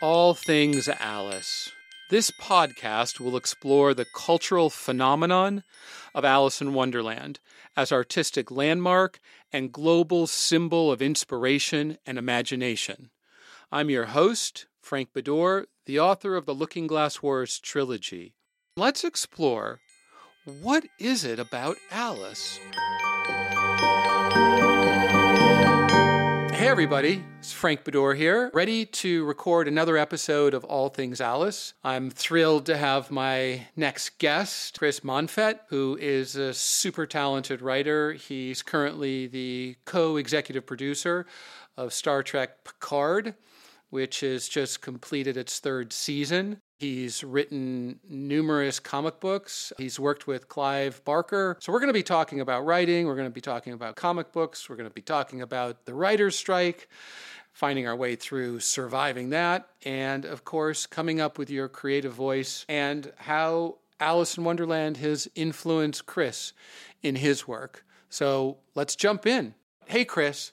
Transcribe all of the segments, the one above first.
All Things Alice. This podcast will explore the cultural phenomenon of Alice in Wonderland as artistic landmark and global symbol of inspiration and imagination. I'm your host, Frank Beddor, the author of the Looking Glass Wars trilogy. Let's explore what is it about Alice? Hey, everybody. Frank Beddor here, ready to record another episode of All Things Alice. I'm thrilled to have my next guest, Chris Monfette, who is a super talented writer. He's currently the co executive producer of Star Trek Picard, which has just completed its third season. He's written numerous comic books. He's worked with Clive Barker. So, we're going to be talking about writing. We're going to be talking about comic books. We're going to be talking about the writer's strike, finding our way through surviving that, and of course, coming up with your creative voice and how Alice in Wonderland has influenced Chris in his work. So, let's jump in. Hey, Chris,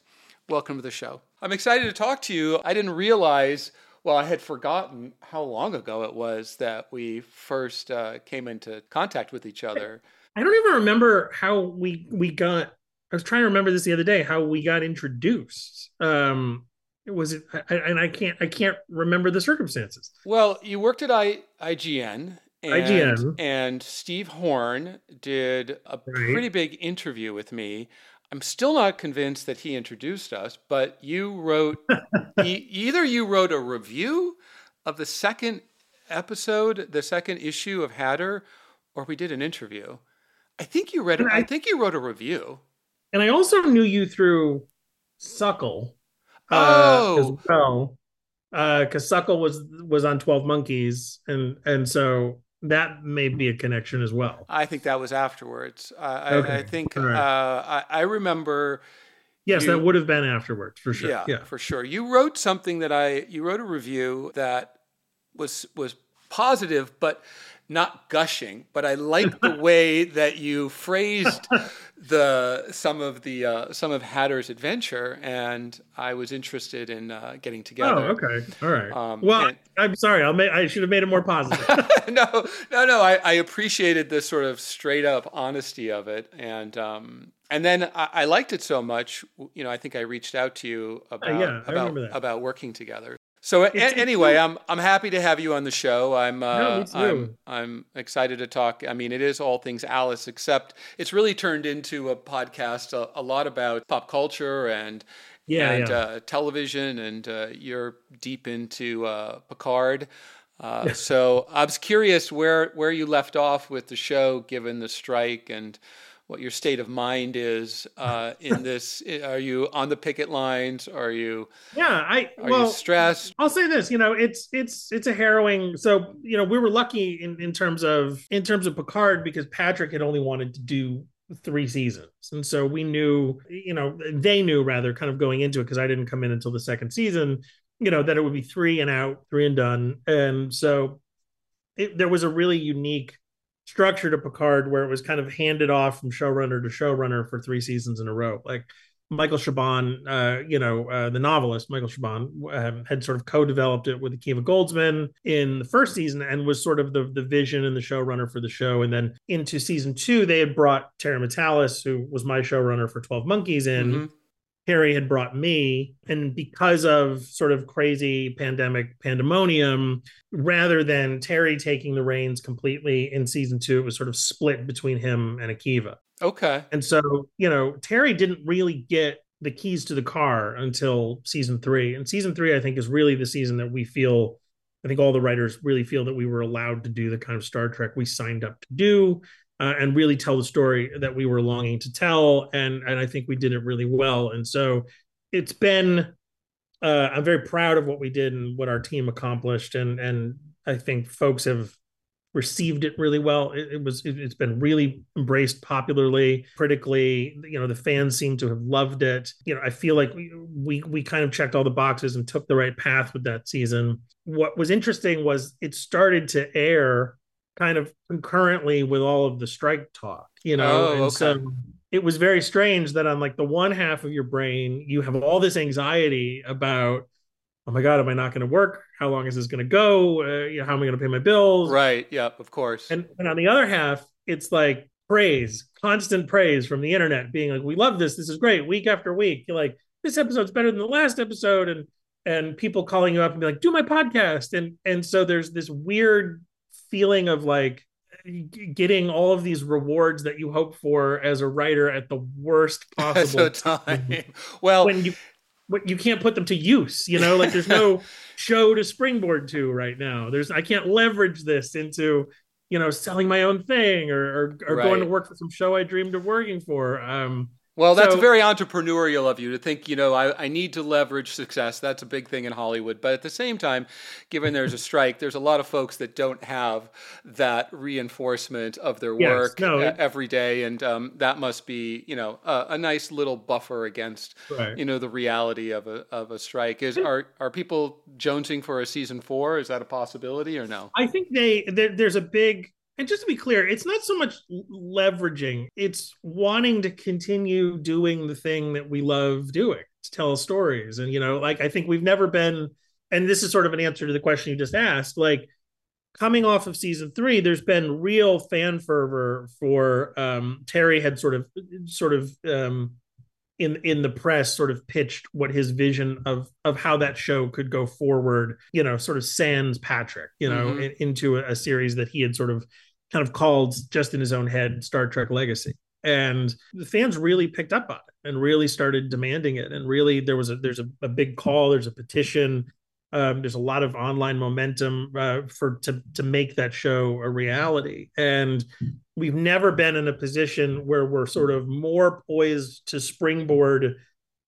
welcome to the show. I'm excited to talk to you. I didn't realize well, I had forgotten how long ago it was that we first uh, came into contact with each other. I don't even remember how we we got. I was trying to remember this the other day how we got introduced. Um, was it? I, and I can't I can't remember the circumstances. Well, you worked at I, IGN. And, IGN. and Steve Horn did a right. pretty big interview with me I'm still not convinced that he introduced us, but you wrote either you wrote a review of the second episode, the second issue of Hatter, or we did an interview. I think you read. I, I think you wrote a review. And I also knew you through Suckle. Oh, uh, as well, because uh, Suckle was was on Twelve Monkeys, and and so that may be a connection as well. I think that was afterwards. Uh, okay. I, I, think right. uh, I, I, remember. Yes, you, that would have been afterwards for sure. Yeah, yeah, for sure. You wrote something that I. You wrote a review that was was positive, but not gushing, but I like the way that you phrased the some of the uh, some of Hatter's adventure, and I was interested in uh, getting together. Oh, okay, all right. Um, well, and, I'm sorry. I'll make. I should have made it more positive. no, no, no. I, I, appreciated the sort of straight up honesty of it, and um, and then I, I, liked it so much. You know, I think I reached out to you about uh, yeah, about about working together. So a- anyway, I'm I'm happy to have you on the show. I'm uh, no, I'm I'm excited to talk. I mean, it is all things Alice, except it's really turned into a podcast a, a lot about pop culture and yeah, and yeah. Uh, television, and uh, you're deep into uh, Picard. Uh, so I was curious where where you left off with the show, given the strike and what your state of mind is uh, in this. Are you on the picket lines? Are you? Yeah, I. Are well, you stressed? I'll say this. You know, it's it's it's a harrowing. So you know, we were lucky in in terms of in terms of Picard because Patrick had only wanted to do three seasons, and so we knew. You know, they knew rather kind of going into it because I didn't come in until the second season. You know that it would be three and out, three and done, and so it, there was a really unique structure to Picard where it was kind of handed off from showrunner to showrunner for three seasons in a row. Like Michael Chabon, uh, you know, uh, the novelist Michael Chabon um, had sort of co-developed it with Akiva Goldsman in the first season and was sort of the the vision and the showrunner for the show. And then into season two, they had brought Terry Matalas, who was my showrunner for Twelve Monkeys, in. Mm-hmm Harry had brought me. And because of sort of crazy pandemic pandemonium, rather than Terry taking the reins completely in season two, it was sort of split between him and Akiva. Okay. And so, you know, Terry didn't really get the keys to the car until season three. And season three, I think, is really the season that we feel. I think all the writers really feel that we were allowed to do the kind of Star Trek we signed up to do uh, and really tell the story that we were longing to tell. And and I think we did it really well. And so it's been. Uh, I'm very proud of what we did and what our team accomplished, and and I think folks have received it really well. It, it was it, has been really embraced popularly, critically. You know, the fans seem to have loved it. You know, I feel like we, we we kind of checked all the boxes and took the right path with that season. What was interesting was it started to air kind of concurrently with all of the strike talk, you know. Oh, and okay. so it was very strange that on like the one half of your brain, you have all this anxiety about, oh my God, am I not going to work? How long is this going to go? Uh, you know, how am I going to pay my bills? Right. Yep. Of course. And, and on the other half, it's like praise, constant praise from the internet, being like, we love this. This is great. Week after week. You're like, this episode's better than the last episode. And, and people calling you up and be like, do my podcast. And, and so there's this weird feeling of like getting all of these rewards that you hope for as a writer at the worst possible time. well, when you when you can't put them to use, you know, like there's no show to springboard to right now. There's I can't leverage this into you know selling my own thing or or, or right. going to work for some show I dreamed of working for. Um, well, that's so, very entrepreneurial of you to think, you know, I, I need to leverage success. That's a big thing in Hollywood. But at the same time, given there's a strike, there's a lot of folks that don't have that reinforcement of their yes, work no, it, every day. And um, that must be, you know, a, a nice little buffer against, right. you know, the reality of a, of a strike. Is are, are people jonesing for a season four? Is that a possibility or no? I think they, there's a big and just to be clear, it's not so much leveraging, it's wanting to continue doing the thing that we love doing, to tell stories. And, you know, like I think we've never been, and this is sort of an answer to the question you just asked, like coming off of season three, there's been real fan fervor for um, Terry had sort of, sort of, um, in in the press sort of pitched what his vision of of how that show could go forward you know sort of sans patrick you know mm-hmm. in, into a, a, series that he had sort of kind of called just in his own head star trek legacy. And the fans really picked up on it and really started demanding it. And really there was a there's a, a big call there's a petition um, there's a lot of online momentum uh, for to to make that show a reality, and we've never been in a position where we're sort of more poised to springboard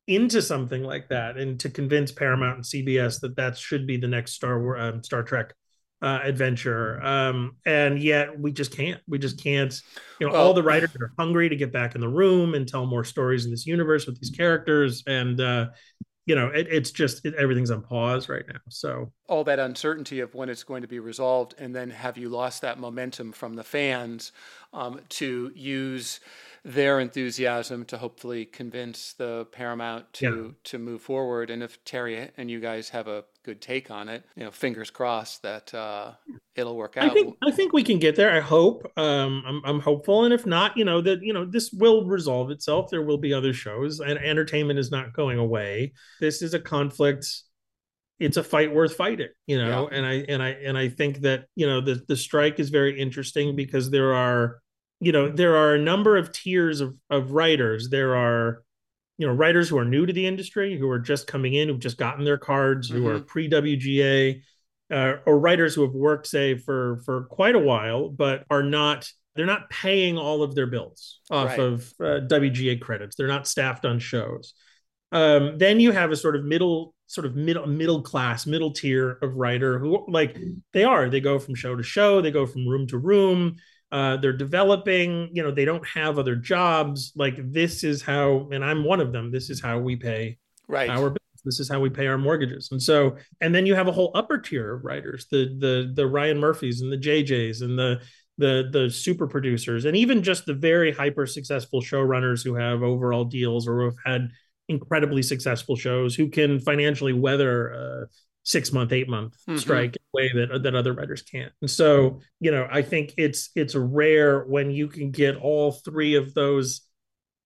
into something like that, and to convince Paramount and CBS that that should be the next Star um, Star Trek uh, adventure. Um, and yet we just can't. We just can't. You know, well, all the writers are hungry to get back in the room and tell more stories in this universe with these characters, and uh, you know, it, it's just it, everything's on pause right now. So all that uncertainty of when it's going to be resolved, and then have you lost that momentum from the fans um, to use their enthusiasm to hopefully convince the Paramount to yeah. to move forward. And if Terry and you guys have a good take on it, you know, fingers crossed that uh, it'll work out. I think I think we can get there. I hope. Um, I'm I'm hopeful, and if not, you know that you know this will resolve itself. There will be other shows, and entertainment is not going away. This is a conflict it's a fight worth fighting you know yeah. and i and i and i think that you know the the strike is very interesting because there are you know there are a number of tiers of, of writers there are you know writers who are new to the industry who are just coming in who've just gotten their cards mm-hmm. who are mm-hmm. pre-wga uh, or writers who have worked, say, for for quite a while, but are not they're not paying all of their bills off right. of uh, WGA credits. They're not staffed on shows. Um, then you have a sort of middle, sort of middle middle class, middle tier of writer who like they are. They go from show to show. They go from room to room. Uh, they're developing. You know, they don't have other jobs. Like this is how, and I'm one of them. This is how we pay right our bills. This is how we pay our mortgages. And so, and then you have a whole upper tier of writers, the the the Ryan Murphys and the JJs and the the the super producers and even just the very hyper successful showrunners who have overall deals or who have had incredibly successful shows who can financially weather six month eight month mm-hmm. strike in a way that that other writers can't and so you know i think it's it's rare when you can get all three of those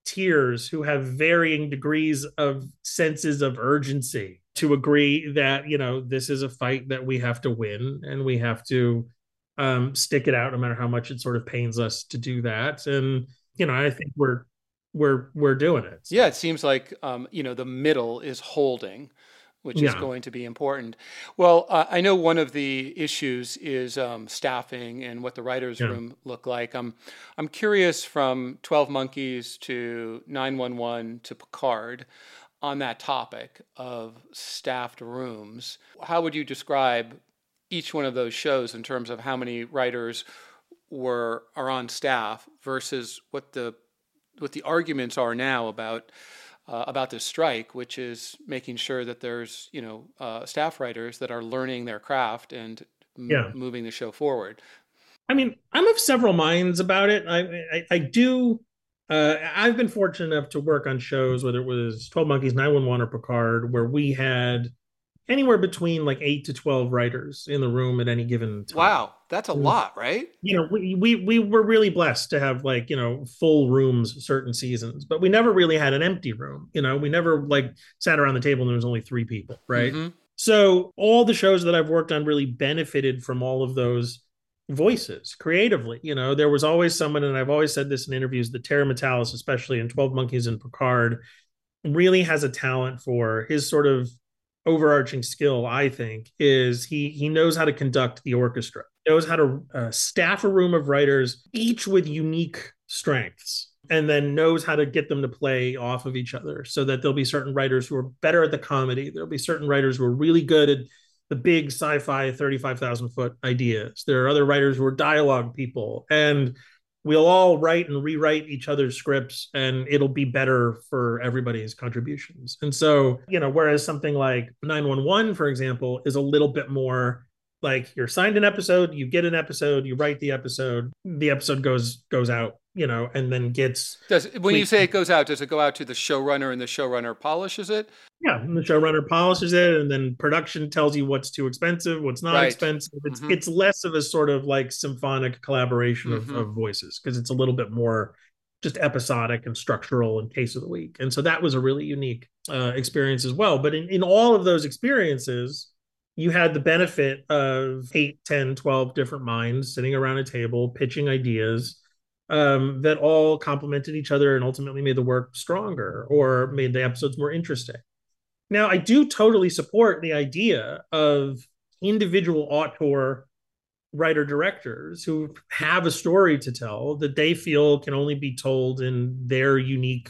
tiers who have varying degrees of senses of urgency to agree that you know this is a fight that we have to win and we have to um, stick it out no matter how much it sort of pains us to do that. And you know, I think we're we're we're doing it. Yeah, it seems like um, you know the middle is holding, which yeah. is going to be important. Well, uh, I know one of the issues is um, staffing and what the writers' yeah. room look like. I'm I'm curious from Twelve Monkeys to Nine One One to Picard on that topic of staffed rooms. How would you describe each one of those shows in terms of how many writers were are on staff versus what the what the arguments are now about uh, about this strike, which is making sure that there's you know uh, staff writers that are learning their craft and m- yeah. moving the show forward. I mean, I'm of several minds about it. I I, I do. Uh, I've been fortunate enough to work on shows, whether it was Twelve Monkeys, Nine One One, or Picard, where we had anywhere between like eight to 12 writers in the room at any given time. Wow. That's a lot, right? You know, we, we, we were really blessed to have like, you know, full rooms certain seasons, but we never really had an empty room. You know, we never like sat around the table and there was only three people, right? Mm-hmm. So all the shows that I've worked on really benefited from all of those voices creatively. You know, there was always someone, and I've always said this in interviews, that Terry Matalas, especially in 12 Monkeys and Picard, really has a talent for his sort of overarching skill i think is he he knows how to conduct the orchestra. Knows how to uh, staff a room of writers each with unique strengths and then knows how to get them to play off of each other so that there'll be certain writers who are better at the comedy. There'll be certain writers who are really good at the big sci-fi 35,000 foot ideas. There are other writers who are dialogue people. And we'll all write and rewrite each other's scripts and it'll be better for everybody's contributions. And so, you know, whereas something like 911, for example, is a little bit more like you're signed an episode, you get an episode, you write the episode, the episode goes goes out you know, and then gets. Does when you say it goes out, does it go out to the showrunner and the showrunner polishes it? Yeah, and the showrunner polishes it, and then production tells you what's too expensive, what's not right. expensive. It's mm-hmm. it's less of a sort of like symphonic collaboration of, mm-hmm. of voices because it's a little bit more just episodic and structural and case of the week. And so that was a really unique uh, experience as well. But in, in all of those experiences, you had the benefit of 8, 10, 12 different minds sitting around a table pitching ideas um, that all complemented each other and ultimately made the work stronger or made the episodes more interesting. Now, I do totally support the idea of individual auteur writer directors who have a story to tell that they feel can only be told in their unique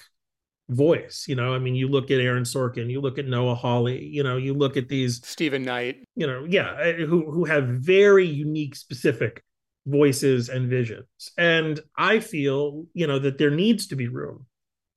voice. You know, I mean, you look at Aaron Sorkin, you look at Noah Hawley, you know, you look at these Steven Knight, you know, yeah, who who have very unique, specific voices and visions. And I feel, you know, that there needs to be room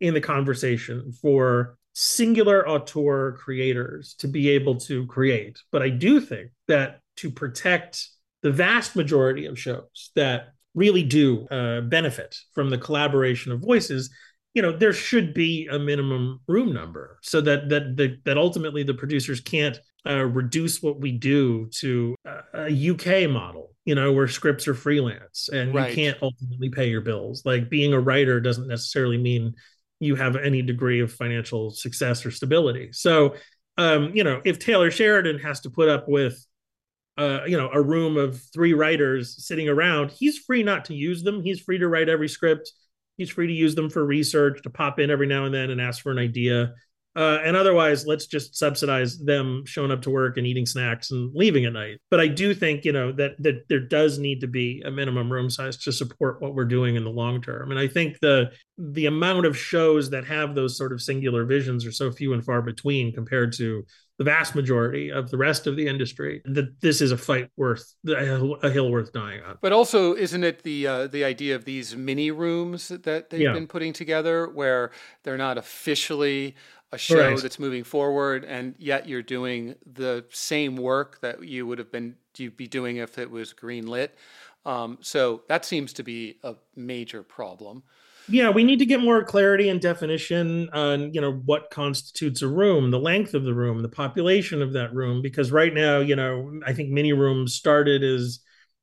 in the conversation for singular auteur creators to be able to create. But I do think that to protect the vast majority of shows that really do uh, benefit from the collaboration of voices, you know, there should be a minimum room number so that that that, that ultimately the producers can't uh, reduce what we do to a, a UK model you know, where scripts are freelance and right. you can't ultimately pay your bills. Like being a writer doesn't necessarily mean you have any degree of financial success or stability. So, um, you know, if Taylor Sheridan has to put up with, uh, you know, a room of three writers sitting around, he's free not to use them. He's free to write every script. He's free to use them for research, to pop in every now and then and ask for an idea. Uh, and otherwise, let's just subsidize them showing up to work and eating snacks and leaving at night. But I do think, you know, that that there does need to be a minimum room size to support what we're doing in the long term. And I think the the amount of shows that have those sort of singular visions are so few and far between compared to the vast majority of the rest of the industry that this is a fight worth a hill worth dying on. But also, isn't it the uh, the idea of these mini rooms that they've yeah. been putting together, where they're not officially a show right. that's moving forward, and yet you're doing the same work that you would have been you'd be doing if it was green lit. Um, so that seems to be a major problem yeah we need to get more clarity and definition on you know what constitutes a room the length of the room the population of that room because right now you know i think mini rooms started as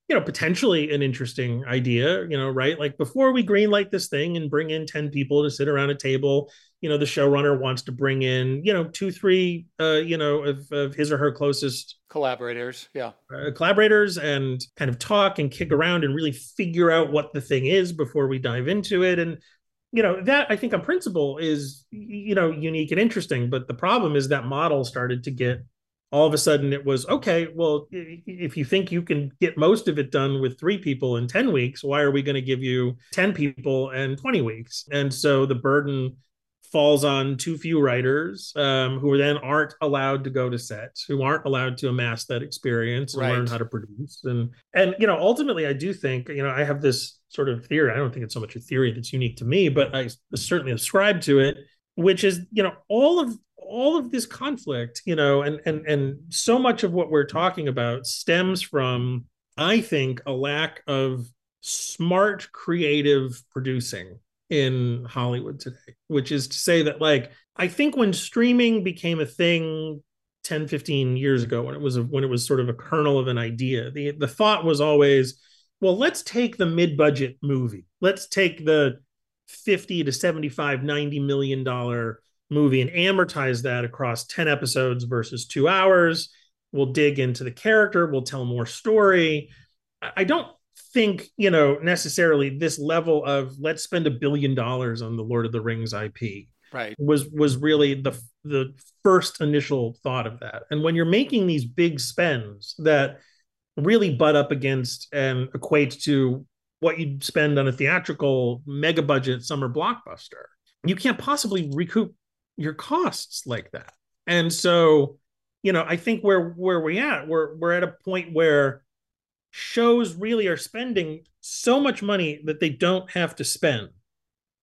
you know potentially an interesting idea you know right like before we greenlight this thing and bring in 10 people to sit around a table you know the showrunner wants to bring in you know two three uh you know of, of his or her closest collaborators yeah. Uh, collaborators and kind of talk and kick around and really figure out what the thing is before we dive into it. And you know that i think on principle is you know unique and interesting. But the problem is that model started to get all of a sudden it was okay well if you think you can get most of it done with three people in 10 weeks why are we going to give you 10 people and 20 weeks? And so the burden falls on too few writers um, who then aren't allowed to go to sets who aren't allowed to amass that experience and right. learn how to produce and and you know ultimately i do think you know i have this sort of theory i don't think it's so much a theory that's unique to me but i certainly ascribe to it which is you know all of all of this conflict, you know, and and and so much of what we're talking about stems from, I think, a lack of smart creative producing in Hollywood today, which is to say that like I think when streaming became a thing 10 15 years ago when it was a, when it was sort of a kernel of an idea, the the thought was always, well, let's take the mid-budget movie. Let's take the 50 to 75 90 million dollar movie and amortize that across 10 episodes versus two hours. We'll dig into the character, we'll tell more story. I don't think, you know, necessarily this level of let's spend a billion dollars on the Lord of the Rings IP. Right. Was was really the the first initial thought of that. And when you're making these big spends that really butt up against and equate to what you'd spend on a theatrical mega budget summer blockbuster, you can't possibly recoup your costs like that. And so, you know, I think where where we at, we're we're at a point where shows really are spending so much money that they don't have to spend.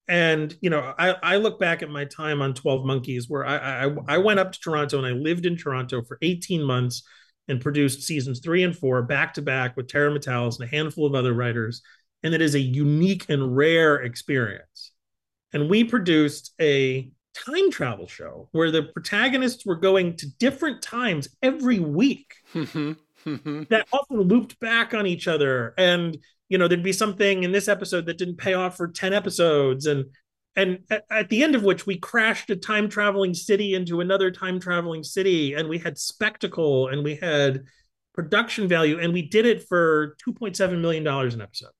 And you know, I, I look back at my time on Twelve Monkeys, where I, I I went up to Toronto and I lived in Toronto for 18 months and produced seasons three and four back to back with Terry Matalas and a handful of other writers. And it is a unique and rare experience. And we produced a time travel show where the protagonists were going to different times every week mm-hmm. Mm-hmm. That often looped back on each other. And you know there'd be something in this episode that didn't pay off for 10 episodes. And and at, at the end of which we crashed a time traveling city into another time traveling city. And we had spectacle and we had production value. And we did it for 2.7 million dollars an episode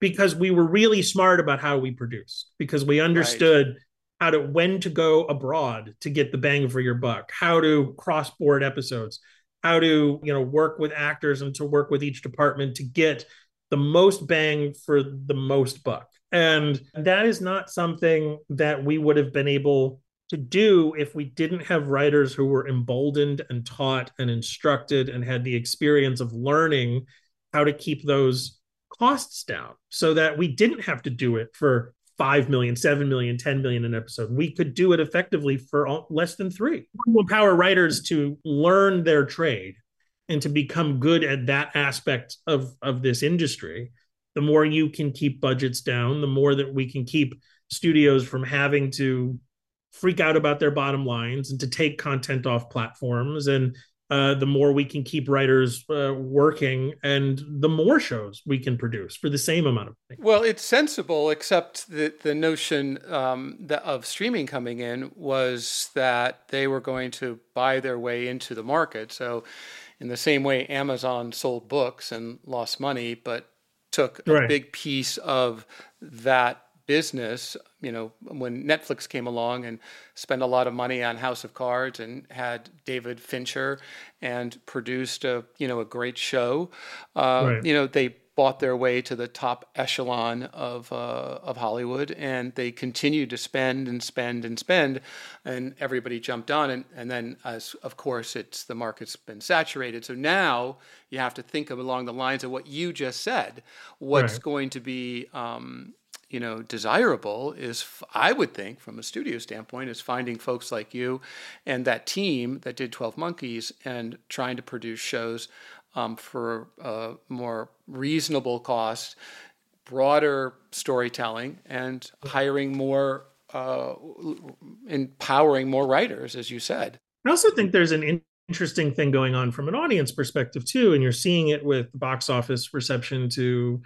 because we were really smart about how we produced because we understood right how to when to go abroad to get the bang for your buck, how to cross board episodes, how to you know work with actors and to work with each department to get the most bang for the most buck. And that is not something that we would have been able to do if we didn't have writers who were emboldened and taught and instructed and had the experience of learning how to keep those costs down so that we didn't have to do it for 5 million, 7 million, 10 million an episode. We could do it effectively for all, less than three. We empower writers to learn their trade and to become good at that aspect of, of this industry. The more you can keep budgets down, the more that we can keep studios from having to freak out about their bottom lines and to take content off platforms and uh, the more we can keep writers uh, working and the more shows we can produce for the same amount of money. Well, it's sensible, except that the notion um, that of streaming coming in was that they were going to buy their way into the market. So, in the same way Amazon sold books and lost money, but took a right. big piece of that business. You know, when Netflix came along and spent a lot of money on House of Cards and had David Fincher and produced a you know a great show, uh, right. you know they bought their way to the top echelon of uh, of Hollywood, and they continued to spend and spend and spend, and everybody jumped on, and and then as of course it's the market's been saturated, so now you have to think of along the lines of what you just said. What's right. going to be um, you know desirable is i would think from a studio standpoint is finding folks like you and that team that did 12 monkeys and trying to produce shows um, for a more reasonable cost, broader storytelling, and hiring more, uh, empowering more writers, as you said. I also think there's an interesting thing going on from an audience perspective too, and you're seeing it with box office reception to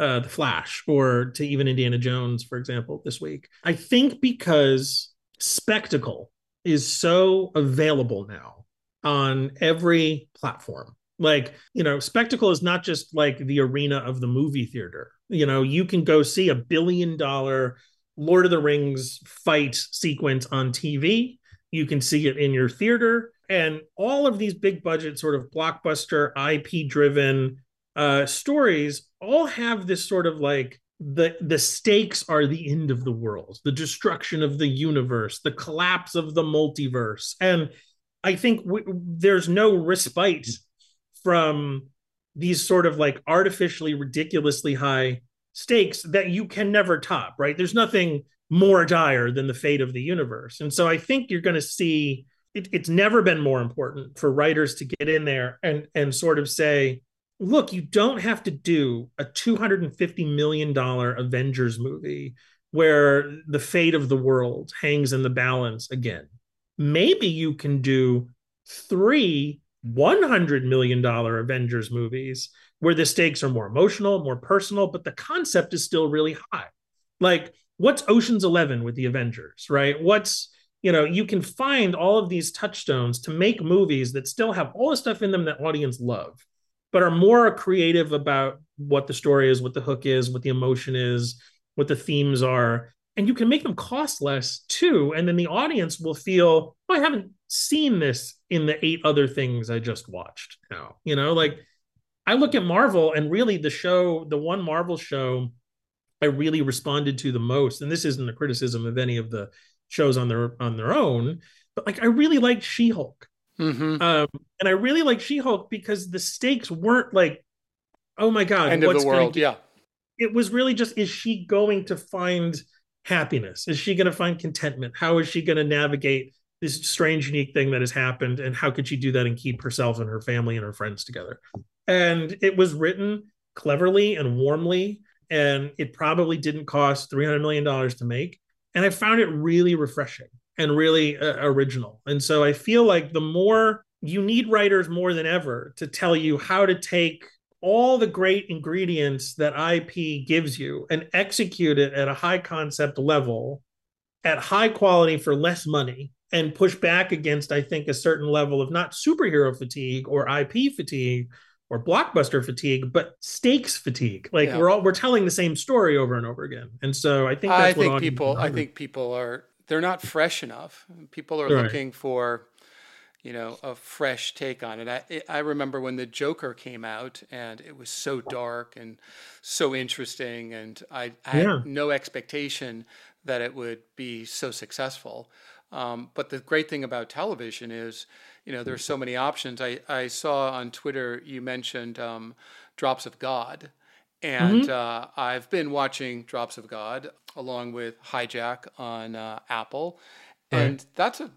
uh, the Flash or to even Indiana Jones, for example, this week. I think because spectacle is so available now on every platform like, you know, spectacle is not just like the arena of the movie theater. You know, you can go see a billion dollar Lord of the Rings fight sequence on TV. You can see it in your theater. And all of these big budget, sort of blockbuster, IP driven uh, stories all have this sort of like the the stakes are the end of the world, the destruction of the universe, the collapse of the multiverse, and I think w- there's no respite from these sort of like artificially ridiculously high stakes that you can never top right? There's nothing more dire than the fate of the universe. And so i think you're going to see it, it's never been more important for writers to get in there and and sort of say look you don't have to do a 250 million dollar avengers movie where the fate of the world hangs in the balance again maybe you can do three $100 million Avengers movies where the stakes are more emotional, more personal, but the concept is still really high. Like, what's Ocean's 11 with the Avengers, right? What's, you know, you can find all of these touchstones to make movies that still have all the stuff in them that audience love, but are more creative about what the story is, what the hook is, what the emotion is, what the themes are. And you can make them cost less too. And then the audience will feel, oh, I haven't seen this in the eight other things I just watched now. You know, like I look at Marvel and really the show, the one Marvel show I really responded to the most, and this isn't a criticism of any of the shows on their on their own, but like I really liked She-Hulk. Mm-hmm. Um, and I really like She-Hulk because the stakes weren't like, oh my god, end of the world. yeah, it was really just: is she going to find happiness? Is she going to find contentment? How is she going to navigate this strange, unique thing that has happened, and how could she do that and keep herself and her family and her friends together? And it was written cleverly and warmly, and it probably didn't cost three hundred million dollars to make. And I found it really refreshing and really uh, original. And so I feel like the more you need writers more than ever to tell you how to take all the great ingredients that IP gives you and execute it at a high concept level at high quality for less money and push back against, I think, a certain level of not superhero fatigue or IP fatigue or blockbuster fatigue, but stakes fatigue. Like yeah. we're all we're telling the same story over and over again. And so I think I think people I think people are they're not fresh enough. People are right. looking for you know a fresh take on it. I I remember when the Joker came out and it was so dark and so interesting and I, I yeah. had no expectation that it would be so successful. Um, but the great thing about television is, you know, there's so many options. I, I saw on Twitter you mentioned um, Drops of God. And mm-hmm. uh, I've been watching Drops of God along with Hijack on uh, Apple. And right. that's a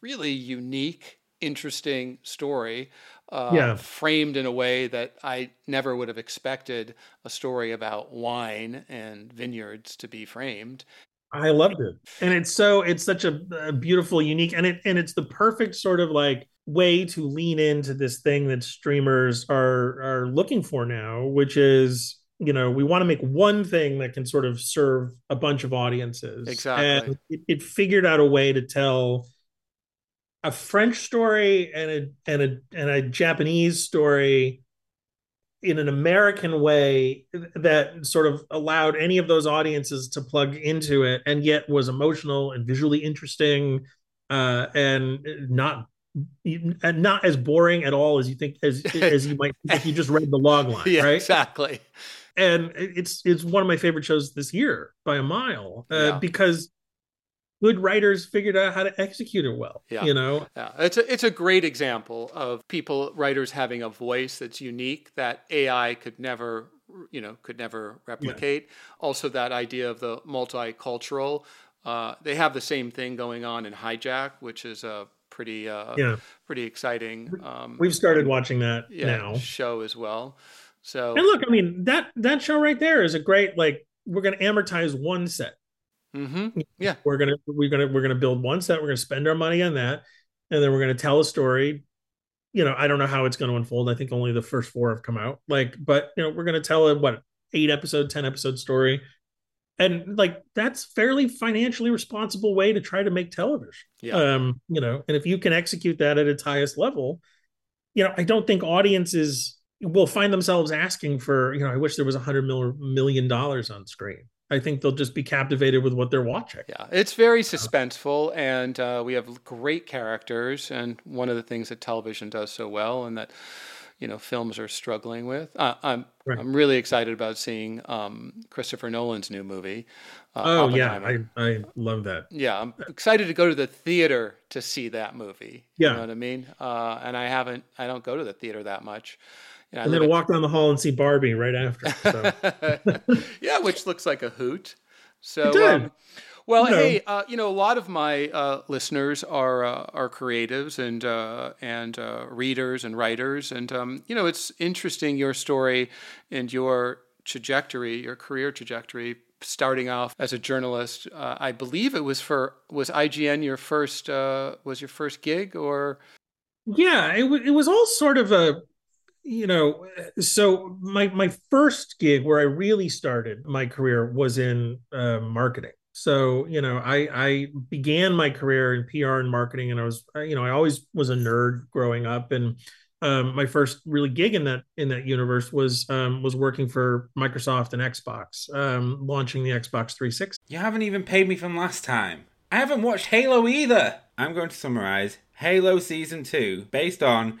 really unique, interesting story. Uh, yeah. framed in a way that I never would have expected a story about wine and vineyards to be framed. I loved it, and it's so it's such a, a, beautiful, unique, and it and it's the perfect sort of like way to lean into this thing that streamers are are looking for now, which is you know we want to make one thing that can sort of serve a bunch of audiences. Exactly, and it, it figured out a way to tell a French story and a and a and a Japanese story in an American way that sort of allowed any of those audiences to plug into it and yet was emotional and visually interesting uh, and not and not as boring at all as you think as as you might if you just read the log line yeah, right? exactly and it's it's one of my favorite shows this year by a mile uh, Yeah. because good writers figured out how to execute it well Yeah. you know Yeah, it's a it's a great example of people writers having a voice that's unique that AI could never you know could never replicate. Also, that idea of the multicultural. Uh, they have the same thing going on in Hijack, which is a pretty uh, yeah pretty exciting um, we've started watching that yeah, now show as well. So and look i mean that that show right there is a great like we're going to amortize one set. Mhm, yeah, we're gonna we're gonna we're gonna build one set we're gonna spend our money on that and then we're gonna tell a story. You know i don't know how it's going to unfold. I think only the first four have come out. Like but you know we're gonna tell a what eight episode ten episode story. And like that's fairly financially responsible way to try to make television. Yeah, um you know and if you can execute that at its highest level you know i don't think audiences will find themselves asking for you know i wish there was a hundred mil- million dollars on screen i think they'll just be captivated with what they're watching Yeah, it's very suspenseful, and uh, we have great characters. And one of the things that television does so well, and that you know films are struggling with. Uh, I'm Right. I'm really excited about seeing um, Christopher Nolan's new movie. Uh, Oh yeah, I I love that. yeah, I'm excited to go to the theater to see that movie. Yeah. you know what I mean. Uh, and I haven't, I don't go to the theater that much. I And then in- walk down the hall and see Barbie right after. So. yeah, which looks like a hoot. So, It um, well, You know. hey, uh, you know, a lot of my uh, listeners are uh, are creatives and uh, and uh, readers and writers, and um, you know, it's interesting your story and your trajectory, your career trajectory. Starting off as a journalist, uh, I believe it was for was IGN your first uh, was your first gig or yeah, it was it was all sort of a you know, so my my first gig where I really started my career was in uh, marketing. So you know, I I began my career in PR and marketing, and I was you know I always was a nerd growing up, and um, my first really gig in that in that universe was um, was working for Microsoft and Xbox, um, launching the Xbox 360. You haven't even paid me from last time. I haven't watched Halo either. I'm going to summarize Halo Season 2 based on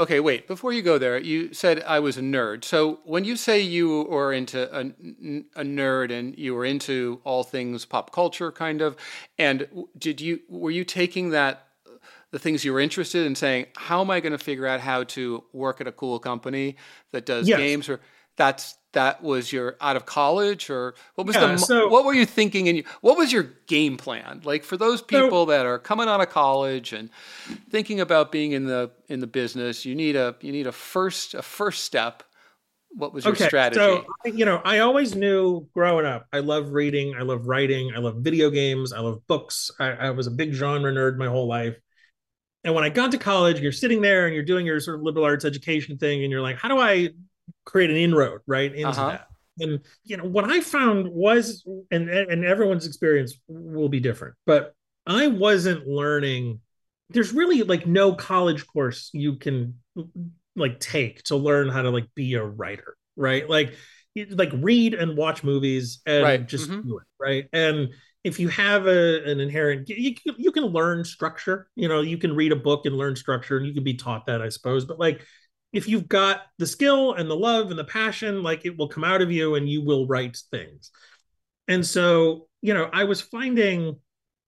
Okay, wait. Before you go there, you said I was a nerd. So when you say you were into a, a nerd and you were into all things pop culture, kind of, and did you were you taking that the things you were interested in saying, how am I going to figure out how to work at a cool company that does Yes. games, or that's that was your out of college, or what was Yeah, the so- what were you thinking? And what was your game plan? Like for those people that are coming out of college and thinking about being in the in the business, you need a you need a first a first step. What was your strategy? So, you know, I always knew growing up, I love reading, I love writing, I love video games, I love books. I, I was a big genre nerd my whole life. And when I got to college, you're sitting there and you're doing your sort of liberal arts education thing, and you're like, how do I create an inroad right into Uh-huh. that? And you know, what I found was, and and everyone's experience will be different, but I wasn't learning. There's really like no college course you can like take to learn how to like be a writer, right? Like like read and watch movies and Right. just Mhm. do it, right? And if you have a an inherent you you can learn structure, you know, you can read a book and learn structure and you can be taught that, I suppose, but like if you've got the skill and the love and the passion, like it will come out of you and you will write things. And so, you know, I was finding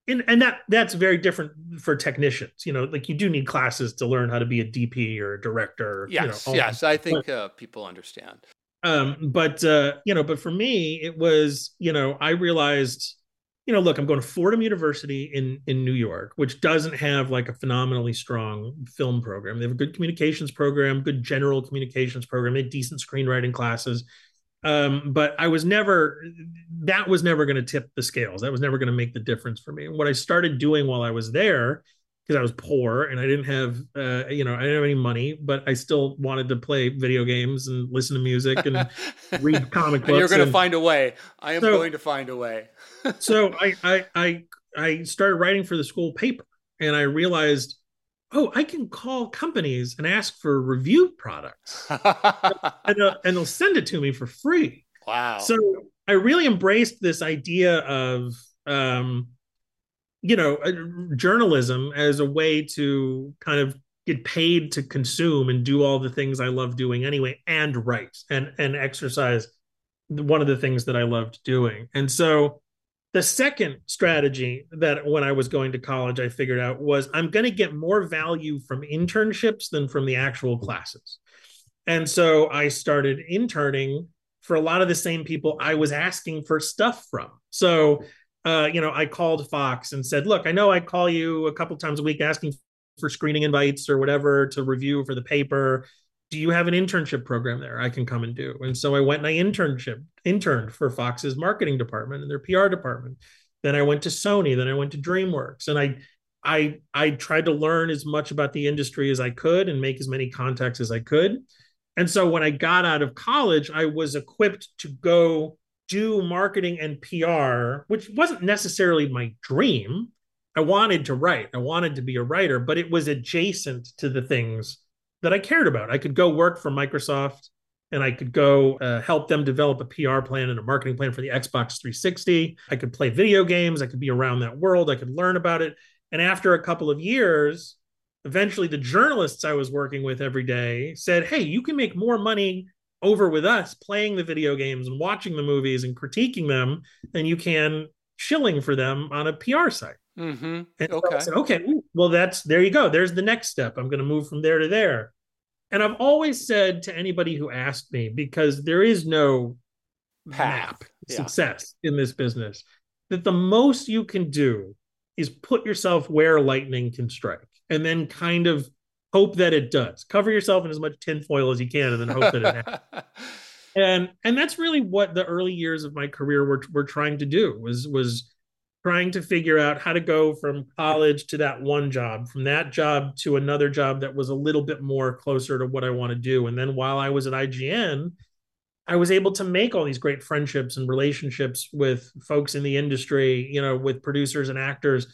and and that that's very different for technicians. You know, like you do need classes to learn how to be a DP or a director. Yes, you know, yes, I think uh, people understand. Um, but uh, you know, but for me, it was you know, I realized, you know, look, I'm going to Fordham University in in New York, which doesn't have like a phenomenally strong film program. They have a good communications program, good general communications program, they decent screenwriting classes um, but I was never that was never going to tip the scales. That was never going to make the difference for me. And what I started doing while I was there, because I was poor and I didn't have uh, you know I didn't have any money, but I still wanted to play video games and listen to music and read comic books. And you're going to find a way. I am so, going to find a way. So I, I I I started writing for the school paper, and I realized oh, I can call companies and ask for review products, and, uh, and they'll send it to me for free. Wow! So I really embraced this idea of, um, you know, uh, journalism as a way to kind of get paid to consume and do all the things I love doing anyway, and write and and exercise one of the things that I loved doing. And so the second strategy that when I was going to college, I figured out was I'm going to get more value from internships than from the actual classes. And so I started interning for a lot of the same people I was asking for stuff from. So, uh, you know, I called Fox and said, look, I know I call you a couple times a week asking for screening invites or whatever to review for the paper do you have an internship program there I can come and do? And so I went and I internship interned for Fox's marketing department and their PR department. Then I went to Sony, then I went to DreamWorks and I I I tried to learn as much about the industry as I could and make as many contacts as I could. And so when I got out of college, I was equipped to go do marketing and PR, which wasn't necessarily my dream. I wanted to write. I wanted to be a writer, but it was adjacent to the things that I cared about. I could go work for Microsoft and I could go uh, help them develop a PR plan and a marketing plan for the Xbox 360. I could play video games. I could be around that world. I could learn about it. And after a couple of years, eventually the journalists I was working with every day said, Hey, you can make more money over with us playing the video games and watching the movies and critiquing them than you can shilling for them on a PR site. Mm-hmm. And okay. So said, okay. Well, that's there you go. There's the next step. I'm going to move from there to there. And I've always said to anybody who asked me, because there is no map yeah. success in this business, that the most you can do is put yourself where lightning can strike and then kind of hope that it does. Cover yourself in as much tinfoil as you can and then hope that it happens. and and that's really what the early years of my career were, were trying to do was was trying to figure out how to go from college to that one job, from that job to another job that was a little bit more closer to what I want to do. And then while I was at IGN, I was able to make all these great friendships and relationships with folks in the industry, you know, with producers and actors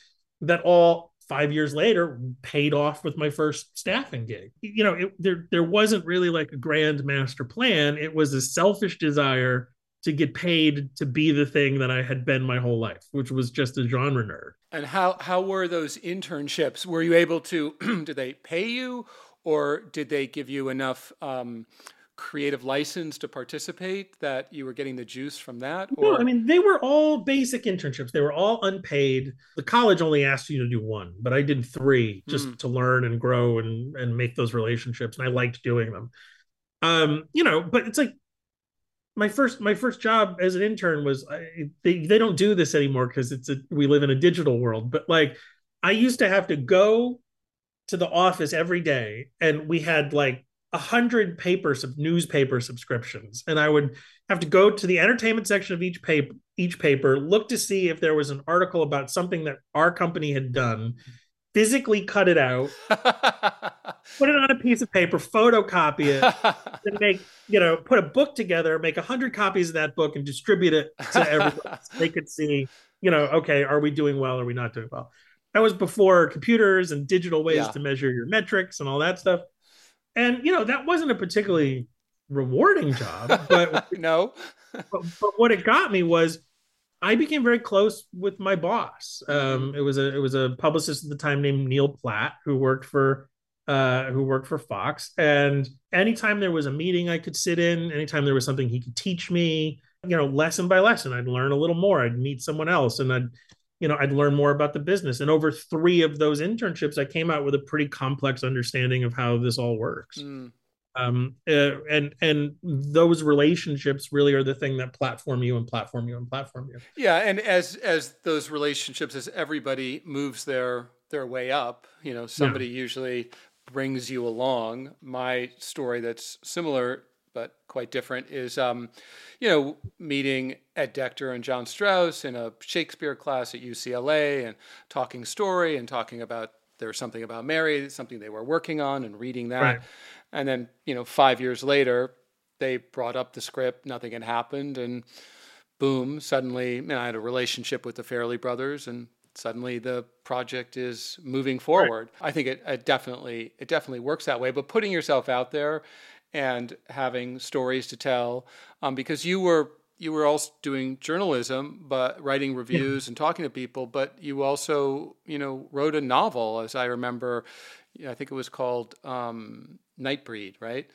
that all five years later paid off with my first staffing gig. You know, it, there there wasn't really like a grand master plan. It was a selfish desire to get paid to be the thing that I had been my whole life, which was just a genre nerd. And how how were those internships? Were you able to? did they pay you, or did they give you enough? Um, creative license to participate that you were getting the juice from that or no, i mean they were all basic internships they were all unpaid the college only asked you to do one but i did three just mm. to learn and grow and and make those relationships and i liked doing them um you know but it's like my first my first job as an intern was I, they they don't do this anymore because it's a we live in a digital world but like I used to have to go to the office every day and we had like a hundred papers of newspaper subscriptions. And I would have to go to the entertainment section of each paper each paper look to see if there was an article about something that our company had done physically cut it out, put it on a piece of paper, photocopy it, and make you know put a book together, make a hundred copies of that book, and distribute it to everyone. so they could see, you know, okay, are we doing well? Are we not doing well? That was before computers and digital ways yeah. to measure your metrics and all that stuff. And you know that wasn't a particularly rewarding job, but no. but, but what it got me was I became very close with my boss. Um, it was a it was a publicist at the time named Neil Platt who worked for uh, who worked for Fox. And anytime there was a meeting I could sit in, anytime there was something he could teach me, you know, lesson by lesson, I'd learn a little more. I'd meet someone else, and I'd you know, I'd learn more about the business. And over three of those internships, I came out with a pretty complex understanding of how this all works. Mm. Um, uh, and and those relationships really are the thing that platform you and platform you and platform you. Yeah, and as as those relationships, as everybody moves their their way up, you know, somebody yeah. usually brings you along. My story that's similar but quite different is um, you know meeting ed Decter and john strauss in a shakespeare class at ucla and talking story and talking about there was something about mary something they were working on and reading that right. and then you know five years later they brought up the script nothing had happened and boom suddenly you know, i had a relationship with the farrelly brothers and suddenly the project is moving forward. Right. I think it, it, definitely it definitely works that way. But putting yourself out there and having stories to tell, um, because you were you were also doing journalism, but writing reviews yeah. and talking to people. But you also you know wrote a novel, as I remember. I think it was called um, Nightbreed, right?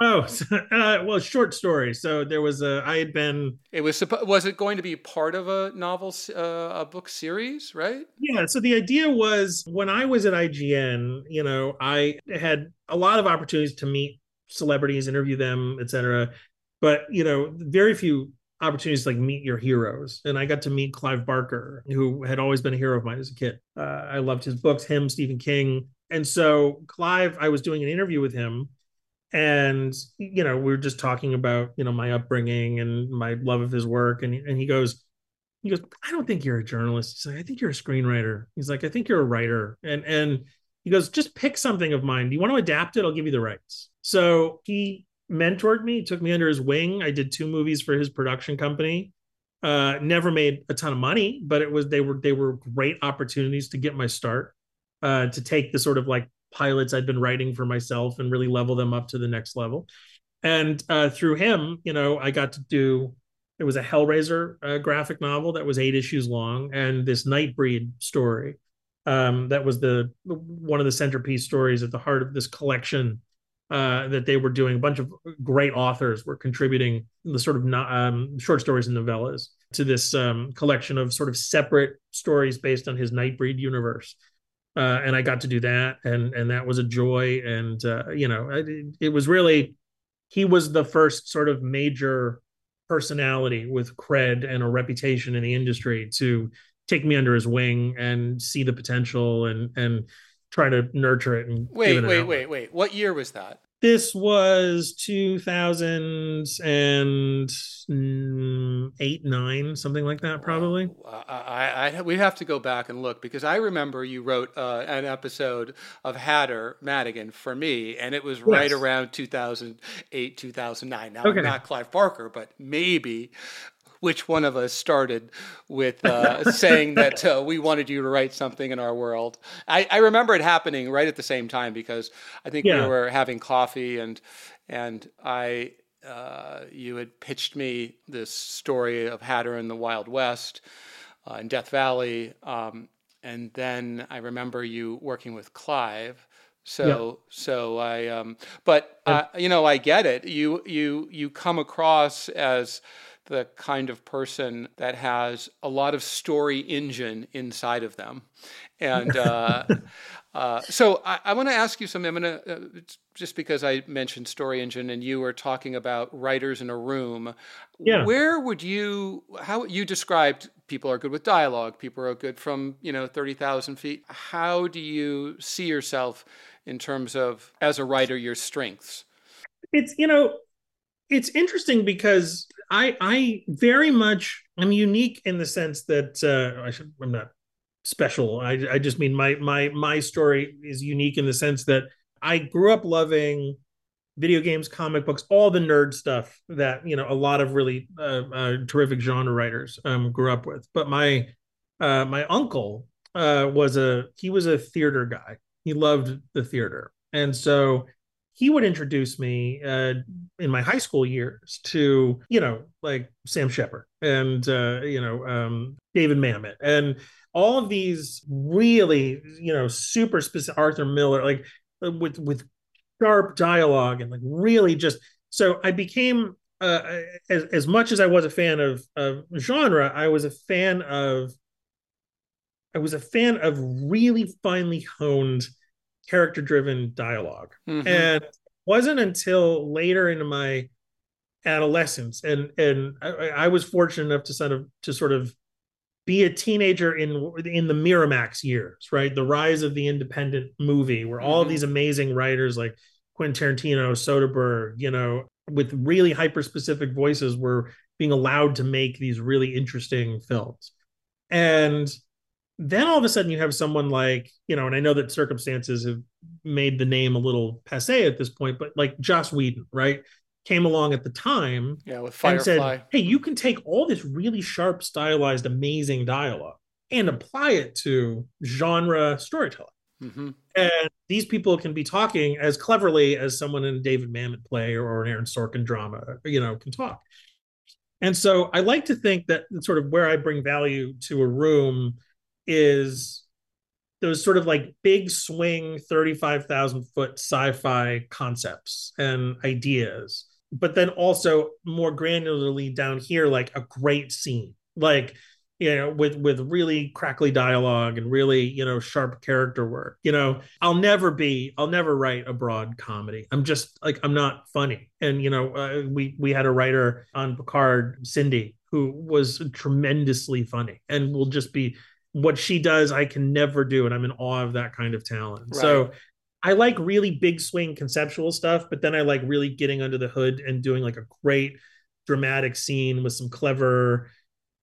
Oh, uh, well, short story. So there was a. I had been. It was. Was it going to be part of a novel, uh, a book series, right? Yeah. So the idea was when I was at IGN, you know, I had a lot of opportunities to meet celebrities, interview them, etc. But you know, very few opportunities to like meet your heroes. And I got to meet Clive Barker, who had always been a hero of mine as a kid. Uh, I loved his books, him, Stephen King, and so Clive. I was doing an interview with him and you know we were just talking about you know my upbringing and my love of his work. And, and he goes he goes i don't think you're a journalist. He's like i think you're a screenwriter. He's like i think you're a writer. And and he goes just pick something of mine. Do you want to adapt it? I'll give you the rights. So he mentored me took me under his wing. I did two movies for his production company. Uh never made a ton of money but it was they were they were great opportunities to get my start uh to take the sort of like pilots I'd been writing for myself and really level them up to the next level. And uh, through him, you know, I got to do it was a Hellraiser uh, graphic novel that was eight issues long, and this Nightbreed story um, that was the one of the centerpiece stories at the heart of this collection uh, that they were doing. A bunch of great authors were contributing the sort of um, short stories and novellas to this um, collection of sort of separate stories based on his Nightbreed universe uh, and I got to do that, and and that was a joy. And uh, you know, it, it, was really he was the first sort of major personality with cred and a reputation in the industry to take me under his wing and see the potential and and try to nurture it. And wait, wait, wait, wait. What year was that? This was 2008, nine, something like that, probably. I, I, we have to go back and look because I remember you wrote uh, an episode of Hatter Madigan for me, and it was yes. right around 2008, 2009. Now, okay. Not Clive Barker, but maybe which one of us started with uh, saying that uh, we wanted you to write something in our world. I, I, remember it happening right at the same time because I think yeah. we were having coffee and and I uh, you had pitched me this story of Hatter in the Wild West uh, in Death Valley, um, and then I remember you working with Clive. So yeah. so I um, but uh, you know I get it. You you you come across as the kind of person that has a lot of story engine inside of them. And uh, uh, so I, I want to ask you something. I'm going to, uh, just because I mentioned story engine and you were talking about writers in a room, yeah. where would you, how you described people are good with dialogue, people are good from, you know, 30,000 feet. How do you see yourself in terms of, as a writer, your strengths? It's, you know, it's interesting because I I very much I'm unique in the sense that uh, I should I'm not special. I I just mean my my my story is unique in the sense that I grew up loving video games, comic books, all the nerd stuff that you know a lot of really uh, uh, terrific genre writers um, grew up with. But my uh, my uncle uh, was a he was a theater guy. He loved the theater, and so he would introduce me uh, in my high school years to you know like Sam Shepard and uh, you know um, David Mamet and all of these really you know super specific Arthur Miller like uh, with with sharp dialogue and like really just so I became uh, as as much as I was a fan of of genre I was a fan of I was a fan of really finely honed character driven dialog mm-hmm. And it wasn't until later into my adolescence and and I, I, was fortunate enough to sort of to sort of be a teenager in in the Miramax years, right? The rise of the independent movie, where mm-hmm. all these amazing writers like Quentin Tarantino, Soderbergh, you know, with really hyper specific voices, were being allowed to make these really interesting films. And then all of a sudden you have someone like, you know, and I know that circumstances have made the name a little passe at this point, but like Joss Whedon, right? Came along at the time yeah, with Firefly. and said, Hey, you can take all this really sharp, stylized, amazing dialogue and apply it to genre storytelling. Mm-hmm. And these people can be talking as cleverly as someone in a David Mamet play or an Aaron Sorkin drama, you know, can talk. And so I like to think that sort of where I bring value to a room is those sort of like big swing 35,000 foot sci-fi concepts and ideas but then also more granularly down here like a great scene. Like you know with with really crackly dialogue and really you know sharp character work you know? I'll never be i'll never write a broad comedy. I'm just like i'm not funny. And you know uh, we we had a writer on picard cindy who was tremendously funny and will just be what she does i can never do and i'm in awe of that kind of talent. Right. so i like really big swing conceptual stuff but then i like really getting under the hood and doing like a great dramatic scene with some clever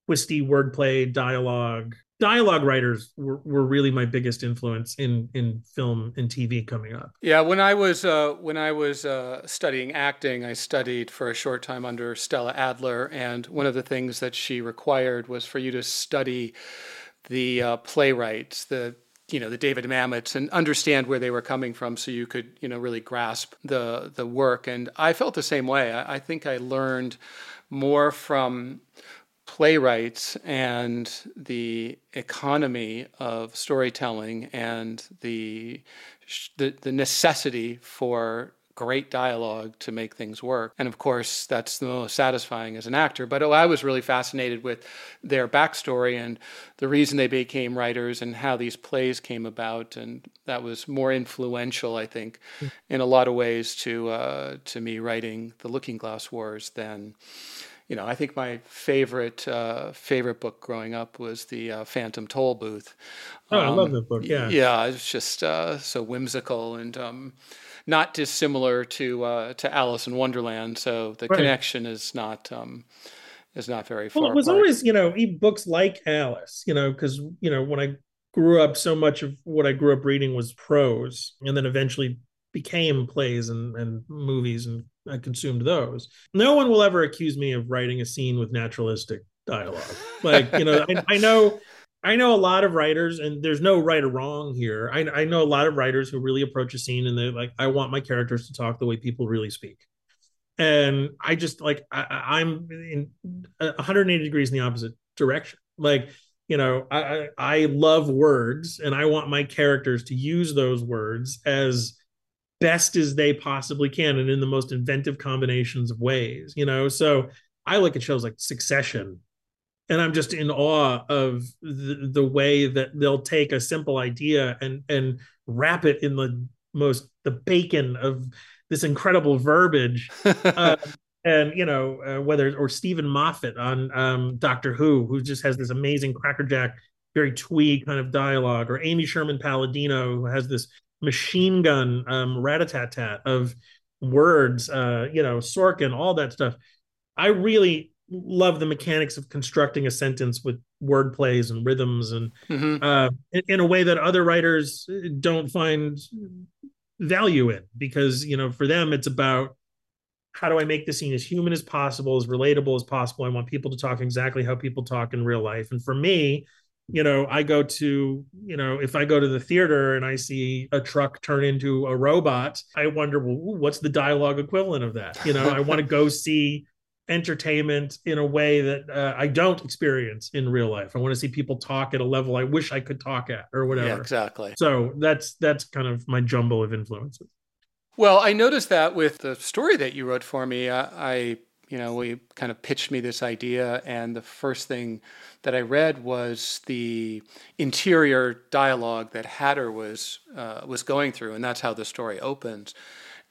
twisty wordplay dialogue. Dialogue writers were, were really my biggest influence in in film and tv coming up. Yeah when i was uh, when i was uh, studying acting i studied for a short time under stella adler and one of the things that she required was for you to study the uh, playwrights, the you know the David Mamets, and understand where they were coming from, so you could you know really grasp the the work. And I felt the same way. I, I think I learned more from playwrights and the economy of storytelling and the the, the necessity for great dialogue to make things work. And of course, that's the most satisfying as an actor. But oh, I was really fascinated with their backstory and the reason they became writers and how these plays came about. And that was more influential, I think, in a lot of ways to uh, to me writing the Looking Glass Wars than you know, I think my favorite uh, favorite book growing up was the uh, Phantom Tollbooth. Oh, um, I love that book. Yeah, yeah, it's just uh, so whimsical and um, not dissimilar to uh, to Alice in Wonderland. So the right. connection is not um, is not very far. Well, it was apart. always you know books like Alice, you know, because you know when I grew up, so much of what I grew up reading was prose, and then eventually became plays and, and movies, and I consumed those. No one will ever accuse me of writing a scene with naturalistic dialogue. Like you know, I, I know I know a lot of writers, and there's no right or wrong here. I, I know a lot of writers who really approach a scene and they're like, I want my characters to talk the way people really speak. And I just like, I, am in 180 degrees in the opposite direction. Like, you know, I, I love words and I want my characters to use those words as best as they possibly can and in the most inventive combinations of ways, you know? So I look at shows like Succession and I'm just in awe of the, the way that they'll take a simple idea and and wrap it in the most the bacon of this incredible verbiage. uh, and you know uh, whether or Steven Moffat on um, Doctor Who, who just has this amazing crackerjack, very twee kind of dialogue, or Amy Sherman Palladino, who has this machine gun um, rat-a-tat-tat of words. Uh, you know Sorkin, all that stuff. I really love the mechanics of constructing a sentence with word plays and rhythms and mm-hmm. uh, in, in, a way that other writers don't find value in because you know for them it's about how do i make the scene as human as possible as relatable as possible? I want people to talk exactly how people talk in real life. And for me you know i go to you know if i go to the theater and i see a truck turn into a robot i wonder well what's the dialogue equivalent of that? You know i want to go see entertainment in a way that uh, I don't experience in real life. I want to see people talk at a level I wish I could talk at or whatever. Yeah, exactly. So that's that's kind of my jumble of influences. Well, I noticed that with the story that you wrote for me, I, I you know, we kind of pitched me this idea, and the first thing that I read was the interior dialogue that Hatter was uh, was going through, and that's how the story opens.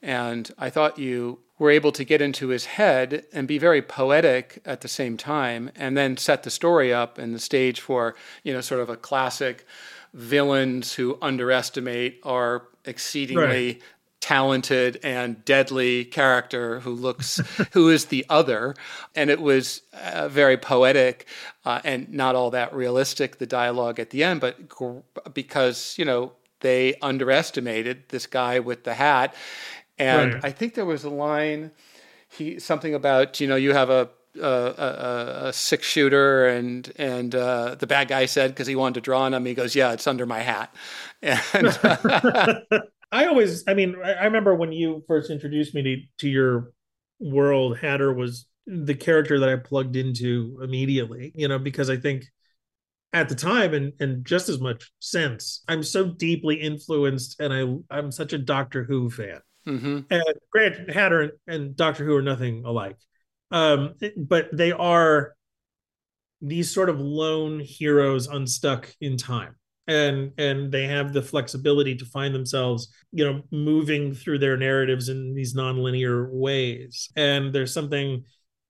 And I thought you were able to get into his head and be very poetic at the same time, and then set the story up and the stage for you know sort of a classic villains who underestimate our exceedingly right. talented and deadly character who looks who is the other. And it was uh, very poetic uh, and not all that realistic the dialogue at the end but gr- because you know they underestimated this guy with the hat and right. i think there was a line he something about you know you have a a, a, a six shooter and and uh, the bad guy said because he wanted to draw on him he goes yeah it's under my hat and I always, I mean, I, remember when you first introduced me to, to your world, Hatter was the character that I plugged into immediately, you know, because I think at the time and and just as much since I'm so deeply influenced and I I'm such a Doctor Who fan. Mm-hmm. And Grant Hatter and, and Doctor Who are nothing alike. Um, but they are these sort of lone heroes unstuck in time and and they have the flexibility to find themselves you know moving through their narratives in these nonlinear ways and there's something